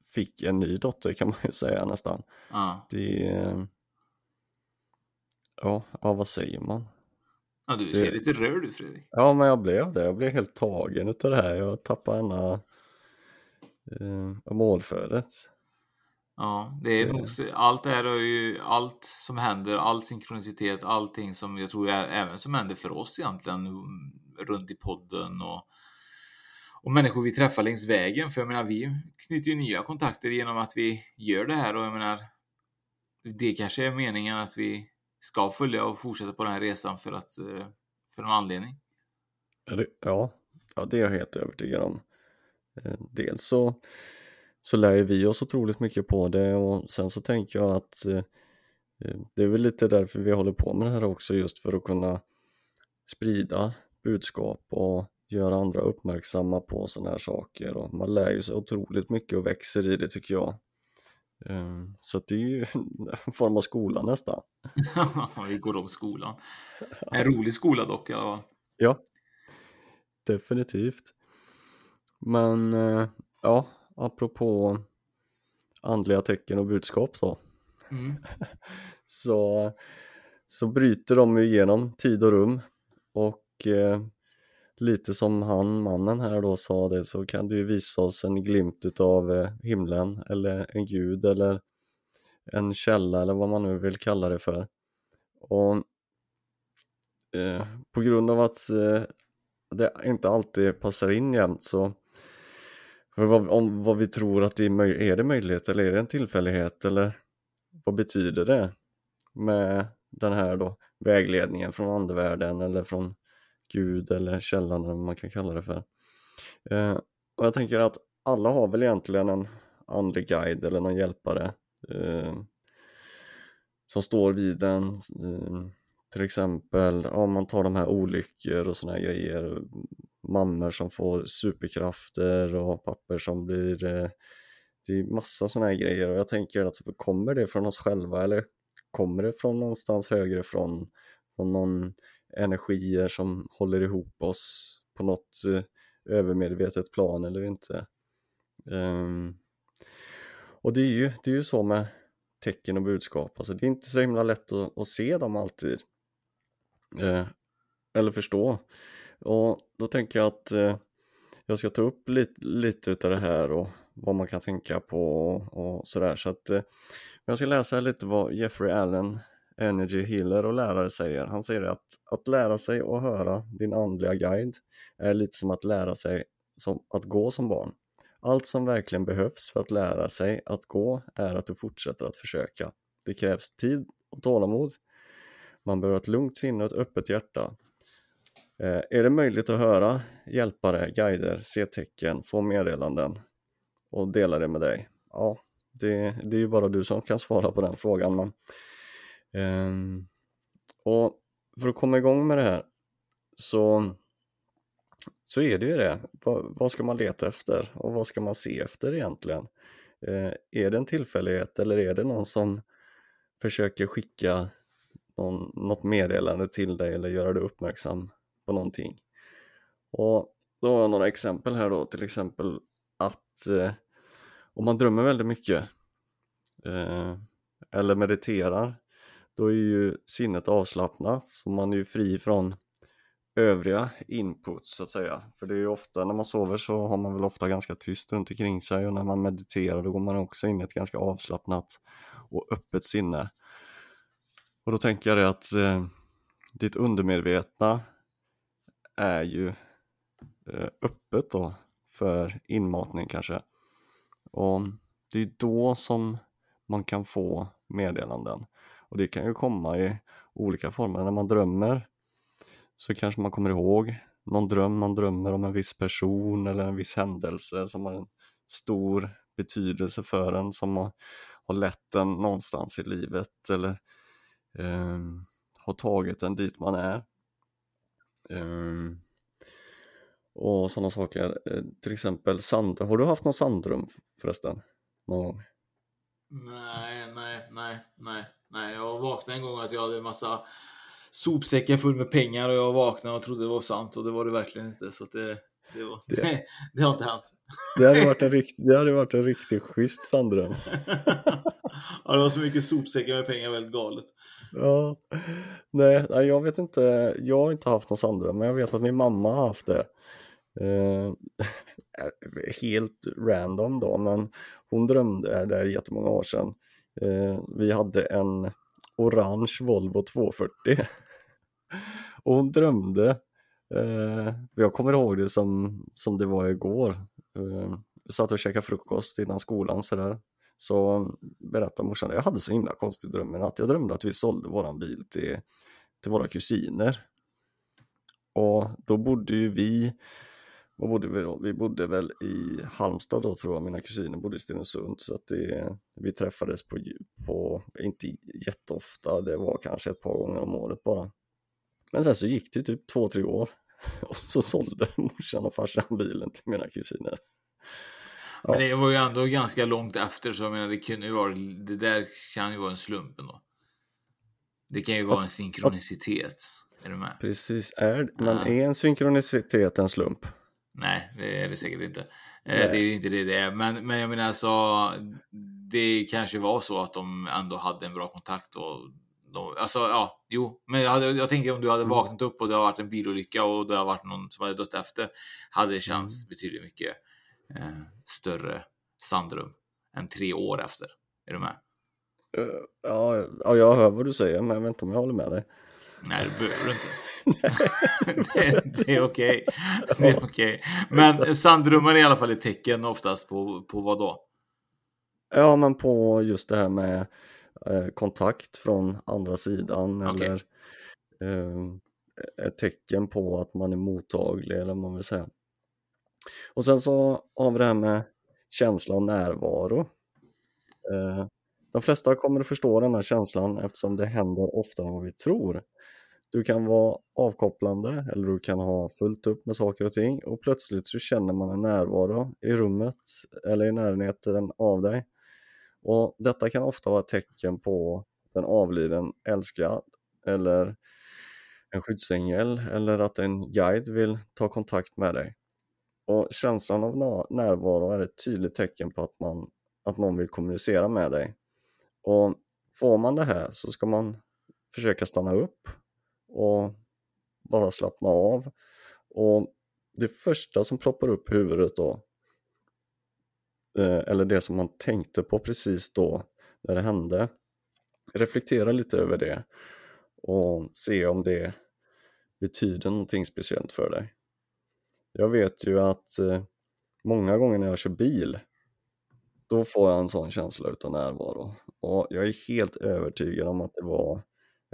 fick en ny dotter kan man ju säga nästan. Ja. Det Ja, ja vad säger man? Ja, du Det- ser lite rörd ut Fredrik. Ja, men jag blev det. Jag blev helt tagen utav det här. Jag tappade ena eh, målföret. Ja, det är nog, allt det här är ju allt som händer, all synkronicitet, allting som jag tror är, även som händer för oss egentligen runt i podden och, och människor vi träffar längs vägen. För jag menar, vi knyter ju nya kontakter genom att vi gör det här och jag menar, det kanske är meningen att vi ska följa och fortsätta på den här resan för att, eh, för någon anledning. Ja, det, ja, ja, det är jag helt övertygad om. Eh, Dels så, så lär ju vi oss otroligt mycket på det och sen så tänker jag att eh, eh, det är väl lite därför vi håller på med det här också just för att kunna sprida budskap och göra andra uppmärksamma på sådana här saker och man lär ju sig otroligt mycket och växer i det tycker jag. Eh, Så att det är ju <laughs> en form av skola nästan. <laughs> vi går om skolan. En rolig skola dock i alla fall. Ja, definitivt. Men eh, ja, apropå andliga tecken och budskap så, Mm. <laughs> så, så bryter de ju igenom tid och rum och eh, lite som han, mannen här då sa det så kan du ju visa oss en glimt utav eh, himlen eller en gud eller en källa eller vad man nu vill kalla det för. Och eh, på grund av att eh, det inte alltid passar in jämt så vad, om vad vi tror att det är, möj- är det möjlighet eller är det en tillfällighet eller vad betyder det med den här då vägledningen från andevärlden eller från Gud eller källan eller vad man kan kalla det för. Eh, och jag tänker att alla har väl egentligen en andlig guide eller någon hjälpare eh, som står vid en eh, till exempel om man tar de här olyckor och såna här grejer mammor som får superkrafter och papper som blir eh, det är massa sådana här grejer och jag tänker att alltså, kommer det från oss själva eller kommer det från någonstans högre från, från någon energier som håller ihop oss på något eh, övermedvetet plan eller inte. Um, och det är, ju, det är ju så med tecken och budskap, alltså det är inte så himla lätt att, att se dem alltid. Eh, eller förstå. Och då tänker jag att eh, jag ska ta upp lite, lite utav det här och vad man kan tänka på och, och sådär. Så att eh, jag ska läsa lite vad Jeffrey Allen Energy Healer och lärare säger. Han säger att att lära sig och höra din andliga guide är lite som att lära sig som att gå som barn. Allt som verkligen behövs för att lära sig att gå är att du fortsätter att försöka. Det krävs tid och tålamod. Man behöver ett lugnt sinne och ett öppet hjärta. Eh, är det möjligt att höra hjälpare, guider, se tecken, få meddelanden och dela det med dig? Ja, det, det är ju bara du som kan svara på den frågan. Men Um, och för att komma igång med det här så, så är det ju det. Vad, vad ska man leta efter och vad ska man se efter egentligen? Uh, är det en tillfällighet eller är det någon som försöker skicka någon, något meddelande till dig eller göra dig uppmärksam på någonting? Och då har jag några exempel här då, till exempel att eh, om man drömmer väldigt mycket eh, eller mediterar då är ju sinnet avslappnat så man är ju fri från övriga inputs så att säga. För det är ju ofta när man sover så har man väl ofta ganska tyst runt omkring sig och när man mediterar då går man också in i ett ganska avslappnat och öppet sinne. Och då tänker jag det att eh, ditt undermedvetna är ju eh, öppet då för inmatning kanske. Och det är då som man kan få meddelanden. Och det kan ju komma i olika former. När man drömmer så kanske man kommer ihåg någon dröm, man drömmer om en viss person eller en viss händelse som har en stor betydelse för en som har, har lett en någonstans i livet eller eh, har tagit en dit man är. Ehm, och sådana saker. Eh, till exempel sand. Har du haft någon sandrum förresten? Någon gång? Nej, nej, nej, nej. Nej, jag vaknade en gång att jag hade en massa sopsäckar full med pengar och jag vaknade och trodde det var sant och det var det verkligen inte. Så det, det, var, det. det, <laughs> det har inte hänt. Det hade varit en, rikt, det hade varit en riktigt schysst sanddröm. <laughs> ja, det var så mycket sopsäckar med pengar, väldigt galet. Ja, nej, jag vet inte. Jag har inte haft någon sanddröm, men jag vet att min mamma har haft det. Eh, <laughs> helt random då, men hon drömde där jättemånga år sedan Eh, vi hade en orange Volvo 240 och hon drömde eh, jag kommer ihåg det som, som det var igår. Eh, satt och käkade frukost innan skolan sådär. Så berättade morsan jag hade så himla konstig dröm att jag drömde att vi sålde våran bil till, till våra kusiner. Och då bodde ju vi vad bodde vi då? Vi bodde väl i Halmstad då tror jag, mina kusiner bodde i Stenungsund. Så att det, vi träffades på, på, inte jätteofta, det var kanske ett par gånger om året bara. Men sen så gick det typ två, tre år <laughs> och så sålde morsan och farsan bilen till mina kusiner. Ja. Men det var ju ändå ganska långt efter så jag menar det kunde ju vara, det där kan ju vara en slump ändå. Det kan ju vara en synkronicitet. Är du med? Precis, är, men är en synkronicitet en slump? Nej, det är det säkert inte. Eh, Nej. Det är inte det det är. Men, men jag menar alltså, det kanske var så att de ändå hade en bra kontakt och alltså ja, jo, men jag, hade, jag tänker om du hade mm. vaknat upp och det har varit en bilolycka och det har varit någon som hade dött efter, hade det känts mm. betydligt mycket eh, större sandrum än tre år efter. Är du med? Uh, ja, ja, jag hör vad du säger, men jag vet inte om jag håller med dig. Nej, det behöver du inte. <laughs> <laughs> det, det, är okej. Det är okej. Men sanddrömmar är i alla fall ett tecken oftast på, på vad då? Ja, men på just det här med eh, kontakt från andra sidan okay. eller eh, ett tecken på att man är mottaglig eller vad man vill säga. Och sen så har vi det här med känsla och närvaro. Eh, de flesta kommer att förstå den här känslan eftersom det händer oftare än vad vi tror. Du kan vara avkopplande eller du kan ha fullt upp med saker och ting och plötsligt så känner man en närvaro i rummet eller i närheten av dig. Och detta kan ofta vara ett tecken på en avliden älskad eller en skyddsängel eller att en guide vill ta kontakt med dig. Och känslan av närvaro är ett tydligt tecken på att, man, att någon vill kommunicera med dig. Och får man det här så ska man försöka stanna upp och bara slappna av. Och det första som ploppar upp i huvudet då, Eh, eller det som man tänkte på precis då när det hände, reflektera lite över det och se om det betyder någonting speciellt för dig. Jag vet ju att eh, många gånger när jag kör bil då får jag en sån känsla utav närvaro och jag är helt övertygad om att det var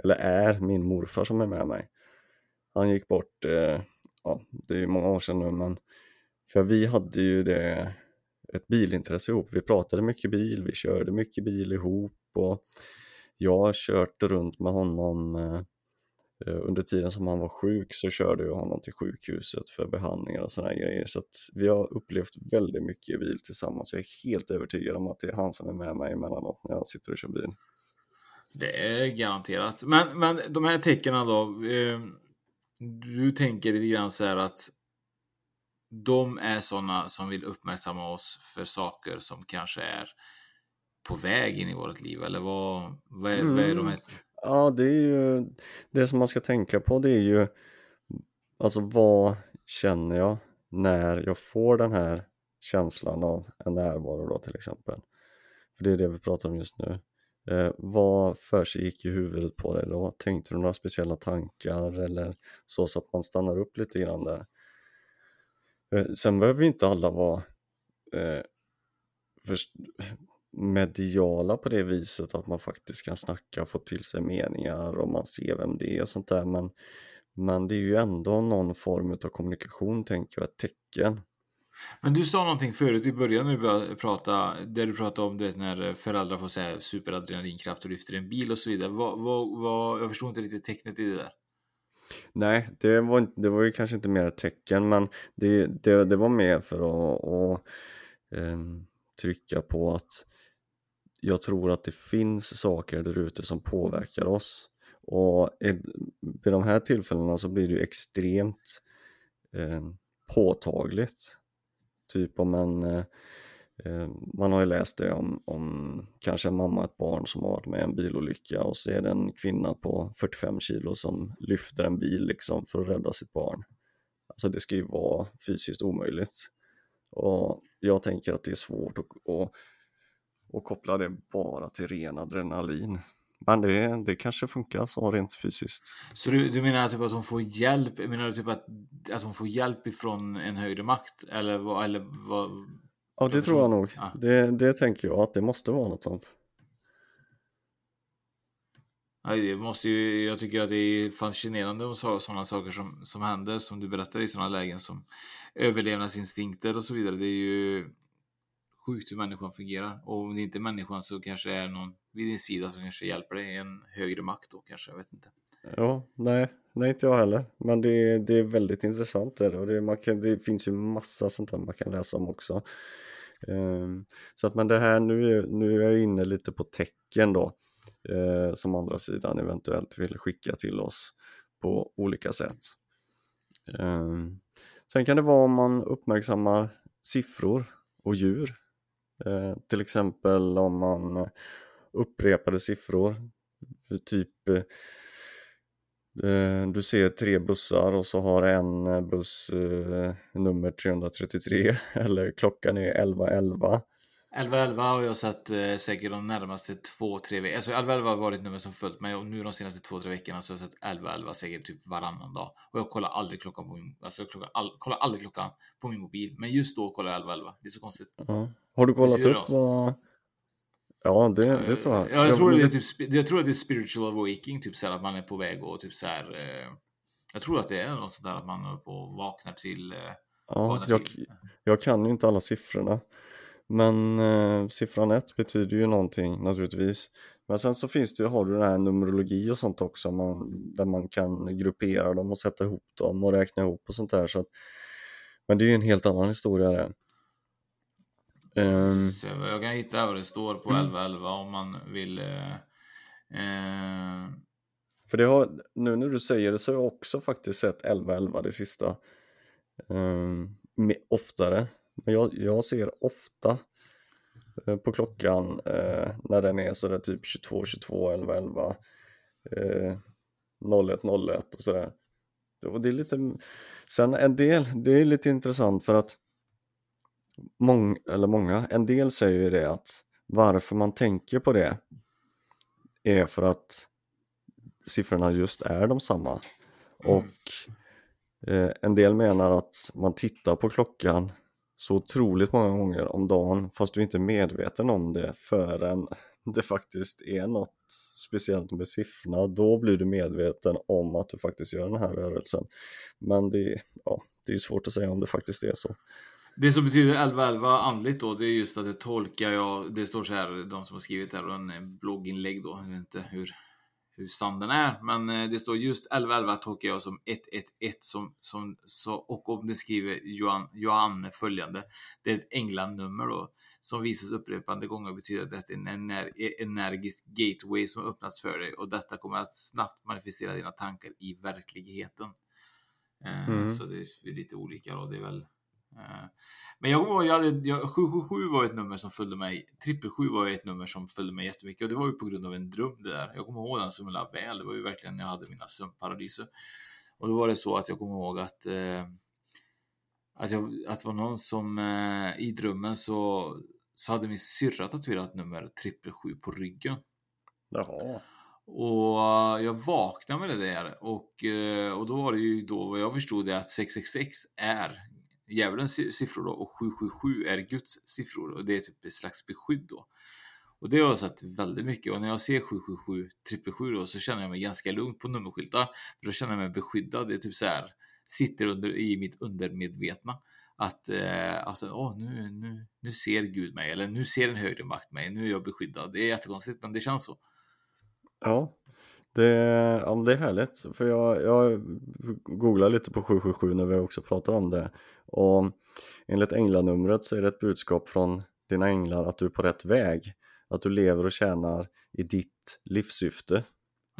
eller är min morfar som är med mig. Han gick bort, eh, ja det är många år sedan nu men för vi hade ju det ett bilintresse ihop. Vi pratade mycket bil, vi körde mycket bil ihop och jag har kört runt med honom eh, eh, under tiden som han var sjuk så körde jag honom till sjukhuset för behandlingar och sådana grejer. Så att vi har upplevt väldigt mycket bil tillsammans. Jag är helt övertygad om att det är han som är med mig emellanåt när jag sitter och kör bil. Det är garanterat. Men, men de här tecknen då. Eh, du tänker lite grann så här att de är sådana som vill uppmärksamma oss för saker som kanske är på väg in i vårt liv eller vad, vad, är, mm. vad är de mm. här? Ja, det är ju det som man ska tänka på det är ju alltså vad känner jag när jag får den här känslan av en närvaro då till exempel. För det är det vi pratar om just nu. Eh, vad för sig gick i huvudet på dig då? Tänkte du några speciella tankar eller så, så att man stannar upp lite grann där. Eh, sen behöver inte alla vara eh, först, mediala på det viset att man faktiskt kan snacka och få till sig meningar och man ser vem det är och sånt där men, men det är ju ändå någon form av kommunikation tänker jag, ett tecken. Men du sa någonting förut i början när du började prata, där du pratade om det när föräldrar får säga superadrenalinkraft och lyfter en bil och så vidare. Vad, vad, vad, jag förstår inte riktigt tecknet i det där. Nej, det var, det var ju kanske inte mer ett tecken men det, det, det var mer för att, att um, trycka på att jag tror att det finns saker där ute som påverkar oss och vid de här tillfällena så blir det ju extremt eh, påtagligt. Typ om en, eh, Eh, man har ju läst det om, om kanske en mamma och ett barn som har varit med i en bilolycka och så är det en kvinna på 45 kilo som lyfter en bil liksom för att rädda sitt barn. Alltså det ska ju vara fysiskt omöjligt. Och jag tänker att det är svårt att, att att koppla det bara till ren adrenalin. Men det, det kanske funkar så rent fysiskt. Så du, du menar typ att hon får hjälp? Menar du typ att, att hon får hjälp ifrån en högre makt? Eller? Eller vad ja, det tror jag nog. Ja. Det, det tänker jag att det måste vara något sånt. Ja, det måste ju, jag tycker att det är fascinerande om sådana saker som, som händer, som du berättar i sådana lägen som överlevnadsinstinkter och så vidare. Det är ju sjukt hur människan fungerar. Och om det inte är människan så kanske det är någon vid din sida som kanske hjälper dig, en högre makt då kanske, jag vet inte. Ja, nej, nej inte jag heller. Men det, det är väldigt intressant det och det, man kan, det finns ju massa sånt här man kan läsa om också. Ehm, så att men det här, nu är, nu är jag inne lite på tecken då, eh, som andra sidan eventuellt vill skicka till oss på olika sätt. Ehm, sen kan det vara om man uppmärksammar siffror och djur eh, till exempel om man eh, upprepade siffror, typ du ser tre bussar och så har en buss eh, nummer 333 <laughs> eller klockan är 11.11 1111 har jag sett eh, säkert de närmaste två, tre veckorna. Alltså 1111 har varit nummer som följt mig och nu de senaste två, tre veckorna så har jag sett 1111 säkert typ varannan dag. Och jag kollar aldrig klockan på min, alltså kollar, all, kollar aldrig klockan på min mobil. Men just då kollar jag 1111. Det är så konstigt. Ja. Har du kollat upp vad... Ja, det, det tror jag. Ja, jag, tror det är typ, jag tror att det är spiritual awakening, typ så här att man är på väg och typ så här. Eh, jag tror att det är något sånt där att man håller på och vaknar till. Eh, Ja, vaknar jag, till. jag kan ju inte alla siffrorna. Men eh, siffran 1 betyder ju någonting naturligtvis. Men sen så finns det, har du den här numerologi och sånt också man, där man kan gruppera dem och sätta ihop dem och räkna ihop och sånt där. Så att, men det är ju en helt annan historia det. Så jag kan hitta vad det står på Mm. 1111 om man vill. Eh, eh, För det har, nu när du säger det så har jag också faktiskt sett 11-11 det sista um, oftare. Men jag, jag ser ofta eh, på klockan eh, när den är sådär typ 22, 22, 11, 11 eh, 01, 01 och sådär. Och det är lite, sen en del, det är lite intressant för att mång, eller många, en del säger ju det att varför man tänker på det är för att siffrorna just är de samma. Och eh, en del menar att man tittar på klockan så otroligt många gånger om dagen fast du inte är medveten om det förrän <laughs> det faktiskt är något speciellt med siffrorna. Då blir du medveten om att du faktiskt gör den här rörelsen. Men det, ja, det är svårt att säga om det faktiskt är så. Det som betyder 1111 andligt då, det är just att det tolkar jag. Det står så här, de som har skrivit här, en blogginlägg då. Jag vet inte hur, hur sann den är, men eh, det står just 1111 tolkar jag som 111 som, som så, och om det skriver Johan, Johanne följande. Det är ett änglanummer då som visas upprepande gånger betyder att det är en ener, energisk gateway som öppnats för dig och detta kommer att snabbt manifestera dina tankar i verkligheten. Eh, Mm. Så det är lite olika då. Det är väl Men jag kommer ihåg, jag hade, jag, 777 var ett nummer som följde mig. 777 var ett nummer som följde mig jättemycket och det var ju på grund av en dröm det där. Jag kommer ihåg den så himla väl. Det var ju verkligen när jag hade mina sömnparalyser. Och då var det så att jag kommer ihåg att eh, att, jag, att det var någon som eh, i drömmen så, så hade min syrra tatuerat nummer 777 på ryggen. Jaha. Och jag vaknade med det där och, eh, och då var det ju då vad jag förstod det att 666 är djävulens siffror då och 777 är Guds siffror och det är typ ett slags beskydd då. Och det har jag sett väldigt mycket och när jag ser 777 777 då så känner jag mig ganska lugn på nummerskyltar. För då känner jag mig beskyddad. Det är typ så här sitter under i mitt undermedvetna att eh, alltså, åh, nu, nu, nu ser Gud mig eller nu ser en högre makt mig. Nu är jag beskyddad. Det är jättekonstigt, men det känns så. Ja, det, ja, det är härligt för jag, jag googlar lite på 777 när vi också pratar om det och enligt änglanumret så är det ett budskap från dina änglar att du är på rätt väg att du lever och tjänar i ditt livssyfte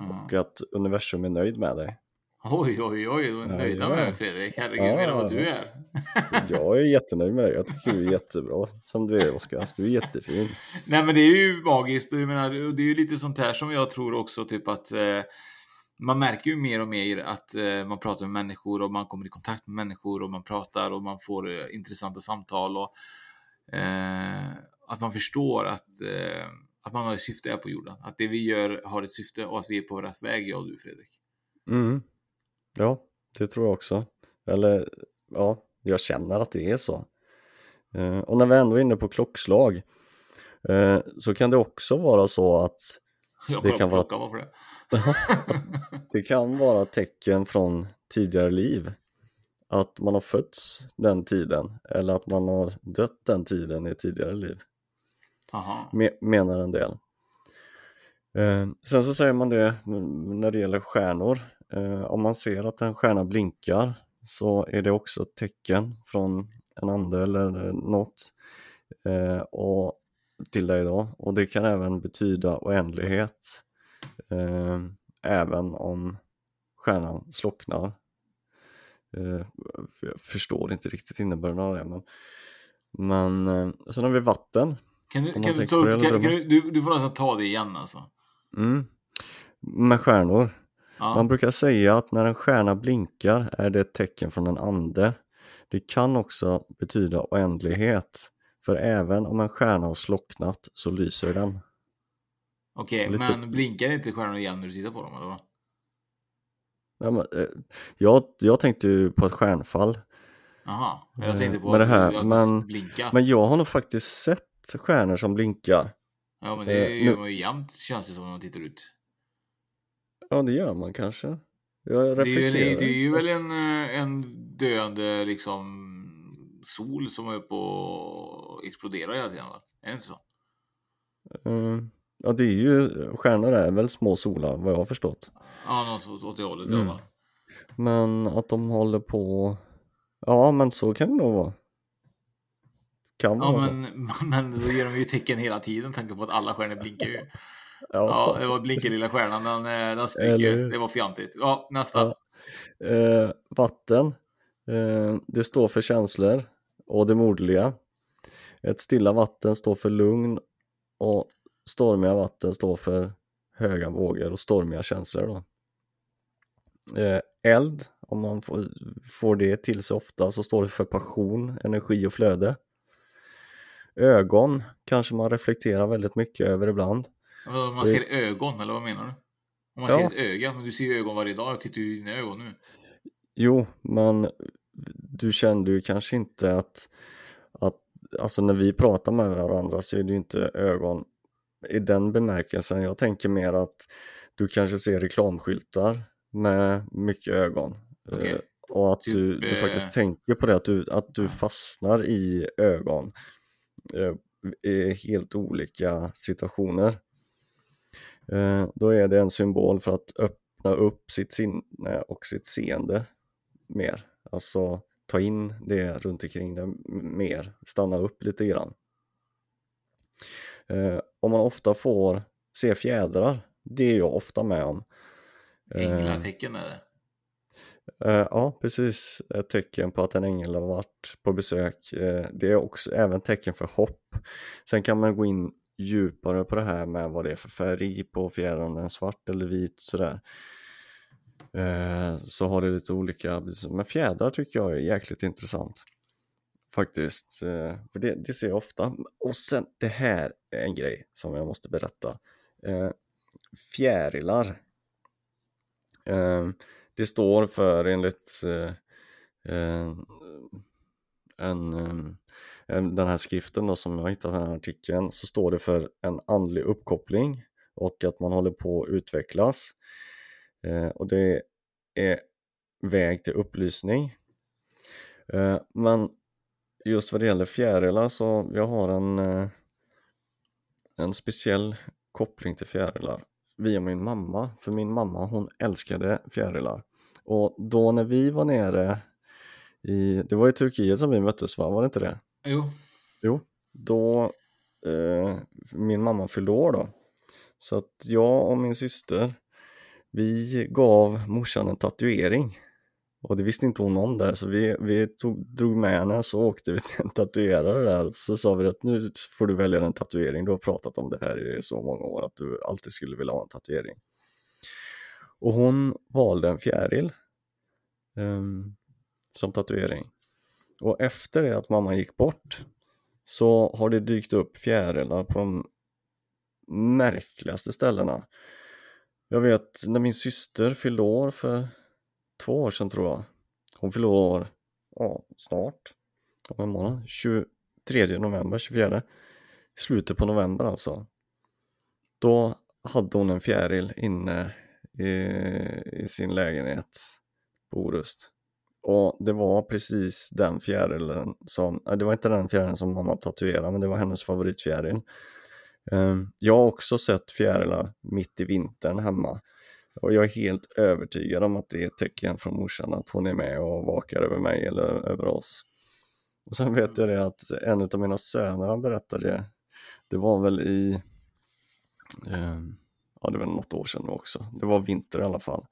och att universum är nöjd med dig. Oj, oj, oj, du är Ja, nöjda med mig Fredrik. Herregud, Ja, än vad du är. <laughs> Jag är jättenöjd med dig, jag tycker du är jättebra som du är Oskar, du är jättefin. Nej, men det är ju magiskt. Jag menar, det är ju lite sånt här som jag tror också, typ att eh, man märker ju mer och mer att eh, man pratar med människor och man kommer i kontakt med människor och man pratar och man får eh, intressanta samtal och eh, att man förstår att, eh, att man har ett syfte här på jorden. Att det vi gör har ett syfte och att vi är på rätt väg, jag och du Fredrik. Mm. Ja, det tror jag också. Eller ja, jag känner att det är så. Eh, och när vi ändå är inne på klockslag eh, så kan det också vara så att jag det kan vara, varför det? <laughs> det kan vara tecken från tidigare liv. Att man har fötts den tiden eller att man har dött den tiden i tidigare liv. Aha. Me- menar en del. Eh, sen så säger man det när det gäller stjärnor. Eh, om man ser att en stjärna blinkar så är det också ett tecken från en ande eller något eh, och till dig då. Och det kan även betyda oändlighet eh, även om stjärnan slocknar. Eh, jag förstår inte riktigt innebörden av det men, men eh, sen har vi vatten Kan du, kan du, ta upp, kan, kan du, du, får nästan ta det igen alltså. Mm. Med stjärnor. Ja. Man brukar säga att när en stjärna blinkar är det ett tecken från en ande. Det kan också betyda oändlighet, För även om en stjärna har slocknat så lyser den. Okej, Lite- men blinkar inte stjärnor igen när du tittar på dem eller? vad? Ja, men, eh, jag, jag tänkte ju på ett stjärnfall. Jaha, jag tänkte på Eh, Men att, det här- att men- blinka. Men jag har nog faktiskt sett stjärnor som blinkar. Ja, men det eh, gör man ju jämt känns det som när man tittar ut. Ja, det gör man kanske. Jag Det är, ju, reflekterar. det är ju väl en, eh, en döende liksom sol som är på att explodera hela tiden va? Är det inte så? Mm. Ja, det är ju, stjärnor är väl små solar vad jag har förstått. Ja, något åt det hållet i Mm. alla fall. Men att de håller på, ja men så kan det nog vara. Kan vara Ja, så. men, <laughs> men då ger de ju tecken hela tiden, tanke på att alla stjärnor blinkar ju. <laughs> Ja. Ja, det var blinkar lilla stjärnan, den, eh, den Eller ju. Det var fjantigt. Ja, nästa. Ja. Eh, vatten, eh, det står för känslor och det moderliga. Ett stilla vatten står för lugn och stormiga vatten står för höga vågor och stormiga känslor. Då. Eh, eld, om man får, får det till sig ofta så står det för passion, energi och flöde. Ögon kanske man reflekterar väldigt mycket över ibland. Vadå, Man det- ser ögon, eller vad menar du? Om man Ja. ser ett öga, men du ser ju ögon varje dag, jag tittar ju i dina ögon nu. Jo, men du kände ju kanske inte att, att alltså när vi pratar med varandra så är det ju inte ögon i den bemärkelsen. Jag tänker mer att du kanske ser reklamskyltar med mycket ögon. Eh, Och att Typ, du, du eh, faktiskt tänker på det, att du, att du fastnar i ögon eh, i helt olika situationer. Eh, Då är det en symbol för att öppna upp sitt sinne och sitt seende mer. Alltså ta in det runt omkring det mer, stanna upp lite grann. Eh, om man ofta får se fjädrar, det är jag ofta med om. Eh, Änglatecken är det. Eh, ja, precis. Ett tecken på att en ängel har varit på besök. Eh, det är också även tecken för hopp. Sen kan man gå in djupare på det här med vad det är för färg på fjädern, om den är svart eller vit sådär. Eh, så har det lite olika, men fjädrar tycker jag är jäkligt intressant. Faktiskt, eh, för det, det ser jag ofta. Och sen det här är en grej som jag måste berätta. Eh, fjärilar. Eh, det står för enligt eh, eh, en, en, den här skriften då, som jag hittat den här artikeln så står det för en andlig uppkoppling och att man håller på att utvecklas eh, och det är väg till upplysning. Eh, men just vad det gäller fjärilar så jag har en, eh, en speciell koppling till fjärilar via min mamma, för min mamma hon älskade fjärilar. Och då när vi var nere i, det var i Turkiet som vi möttes va, var det inte det? Jo. Jo, då eh, min mamma fyllde år då. Så att jag och min syster, vi gav morsan en tatuering. Och det visste inte hon om där, så vi, vi tog, drog med henne så åkte vi till en tatuerare där. Så sa vi att nu får du välja en tatuering, du har pratat om det här i så många år att du alltid skulle vilja ha en tatuering. Och hon valde en fjäril um, som tatuering. Och efter det att mamma gick bort så har det dykt upp fjärilar på de märkligaste ställena. Jag vet när min syster fyllde år för två år sedan tror jag. Hon fyllde år, ja snart, om en månad, 23 november, 24. Slutet på november alltså. Då hade hon en fjäril inne i, i sin lägenhet på Orust. Och det var precis den fjärilen som, det var inte den fjärilen som mamma tatuerade men det var hennes favoritfjäril. Ehm, jag har också sett fjärilar mitt i vintern hemma och jag är helt övertygad om att det är ett tecken från morsan att hon är med och vakar över mig eller över oss. Och sen vet jag det att en av mina söner han berättade, det var väl i, ehm, ja det var något år sedan nu också, det var vinter i alla fall.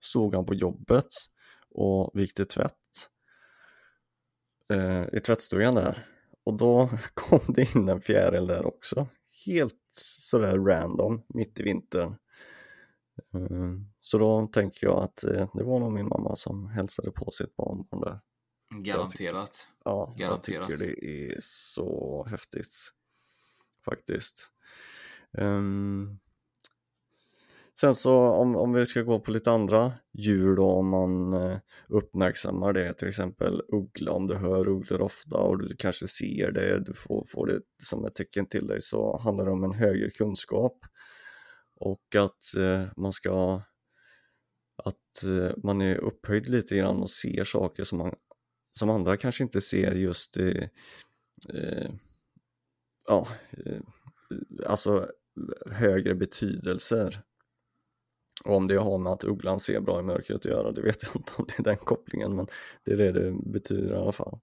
Stod han på jobbet och vikte tvätt eh, i tvättstugan där och då <laughs> kom det in en fjäril där också. Helt sådär random mitt i vintern. Eh, Så då tänker jag att eh, det var nog min mamma som hälsade på sitt barnbarn där. Garanterat. Ja, Garanterat. jag tycker det är så häftigt. Faktiskt. Ehm, sen så om, om vi ska gå på lite andra djur då, om man eh, uppmärksammar det, till exempel uggla, om du hör ugglor ofta och du kanske ser det, du får, får det som ett tecken till dig, så handlar det om en högre kunskap och att eh, man ska att eh, man är upphöjd lite grann och ser saker som, man, som andra kanske inte ser just eh, eh, ja, eh, alltså eh, högre betydelser. Och om det har med att ugglan ser bra i mörkret att göra, det vet jag inte om det är den kopplingen, men det är det det betyder i alla fall.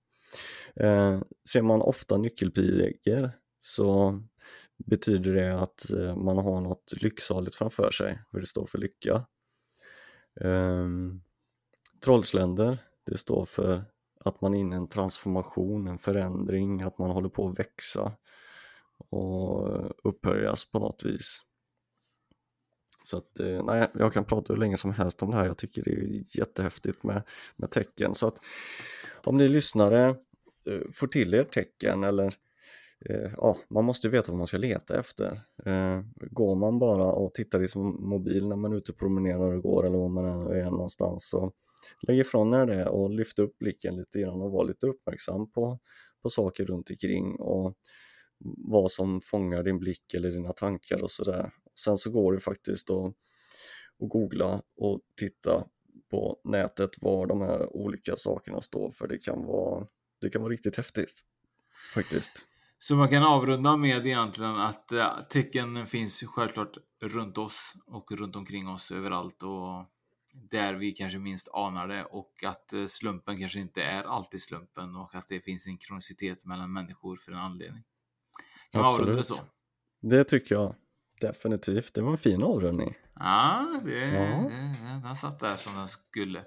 Eh, ser man ofta nyckelpigor så betyder det att eh, man har något lycksaligt framför sig, för det står för lycka. Eh, trollsländer, det står för att man är inne i en transformation, en förändring, att man håller på att växa och eh, upphöjas på något vis. Så att, eh, nej, jag kan prata hur länge som helst om det här, jag tycker det är jättehäftigt med, med tecken. Så att om ni lyssnare eh, får till er tecken eller eh, ja, man måste veta vad man ska leta efter. Går man bara och tittar i sin mobil när man är ute och promenerar och går eller var man än är någonstans så lägg ifrån er det och lyft upp blicken lite grann och var lite uppmärksam på, på saker runt omkring och vad som fångar din blick eller dina tankar och sådär. Sen så går det faktiskt att, att googla och titta på nätet var de här olika sakerna står för det kan vara, det kan vara riktigt häftigt faktiskt. Så man kan avrunda med egentligen att äh, tecken finns självklart runt oss och runt omkring oss överallt och där vi kanske minst anar det och att äh, slumpen kanske inte är alltid slumpen och att det finns en kronicitet mellan människor för en anledning. Kan man avrunda det så? Det tycker jag definitivt. Det var en fin avrundning. Ja, det, ja. det, den satt där som den skulle.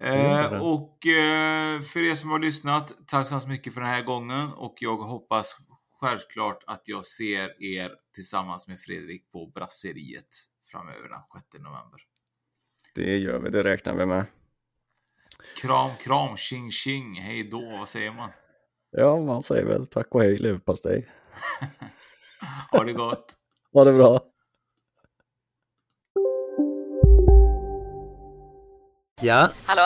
Eh, och eh, för er som har lyssnat, tack så mycket för den här gången och jag hoppas självklart att jag ser er tillsammans med Fredrik på Brasseriet framöver den 6 november. Det gör vi, det räknar vi med. Kram, kram, tjing, tjing, hej då, vad säger man? Ja, man säger väl tack och hej leverpastej. <laughs> ha det gott. Ha det bra. Ja? Hallå?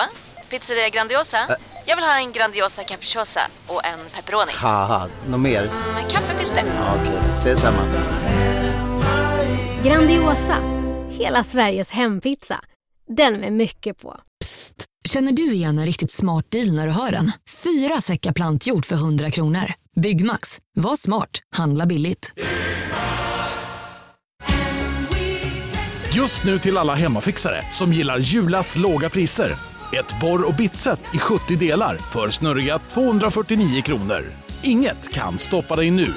Pizzeria Grandiosa? Ä Jag vill ha en Grandiosa capriciosa och en pepperoni. Haha, något mer? Mm, kaffefilter. Ja, Okej, okay. ses samma. Grandiosa, hela Sveriges hempizza. Den med mycket på. Psst, känner du igen en riktigt smart deal när du hör den? Fyra säckar plantjord för 100 kronor. Byggmax, var smart, handla billigt. Just nu till alla hemmafixare som gillar Julas låga priser. Ett borr och bitset i 70 delar för snurriga 249 kronor. Inget kan stoppa dig nu.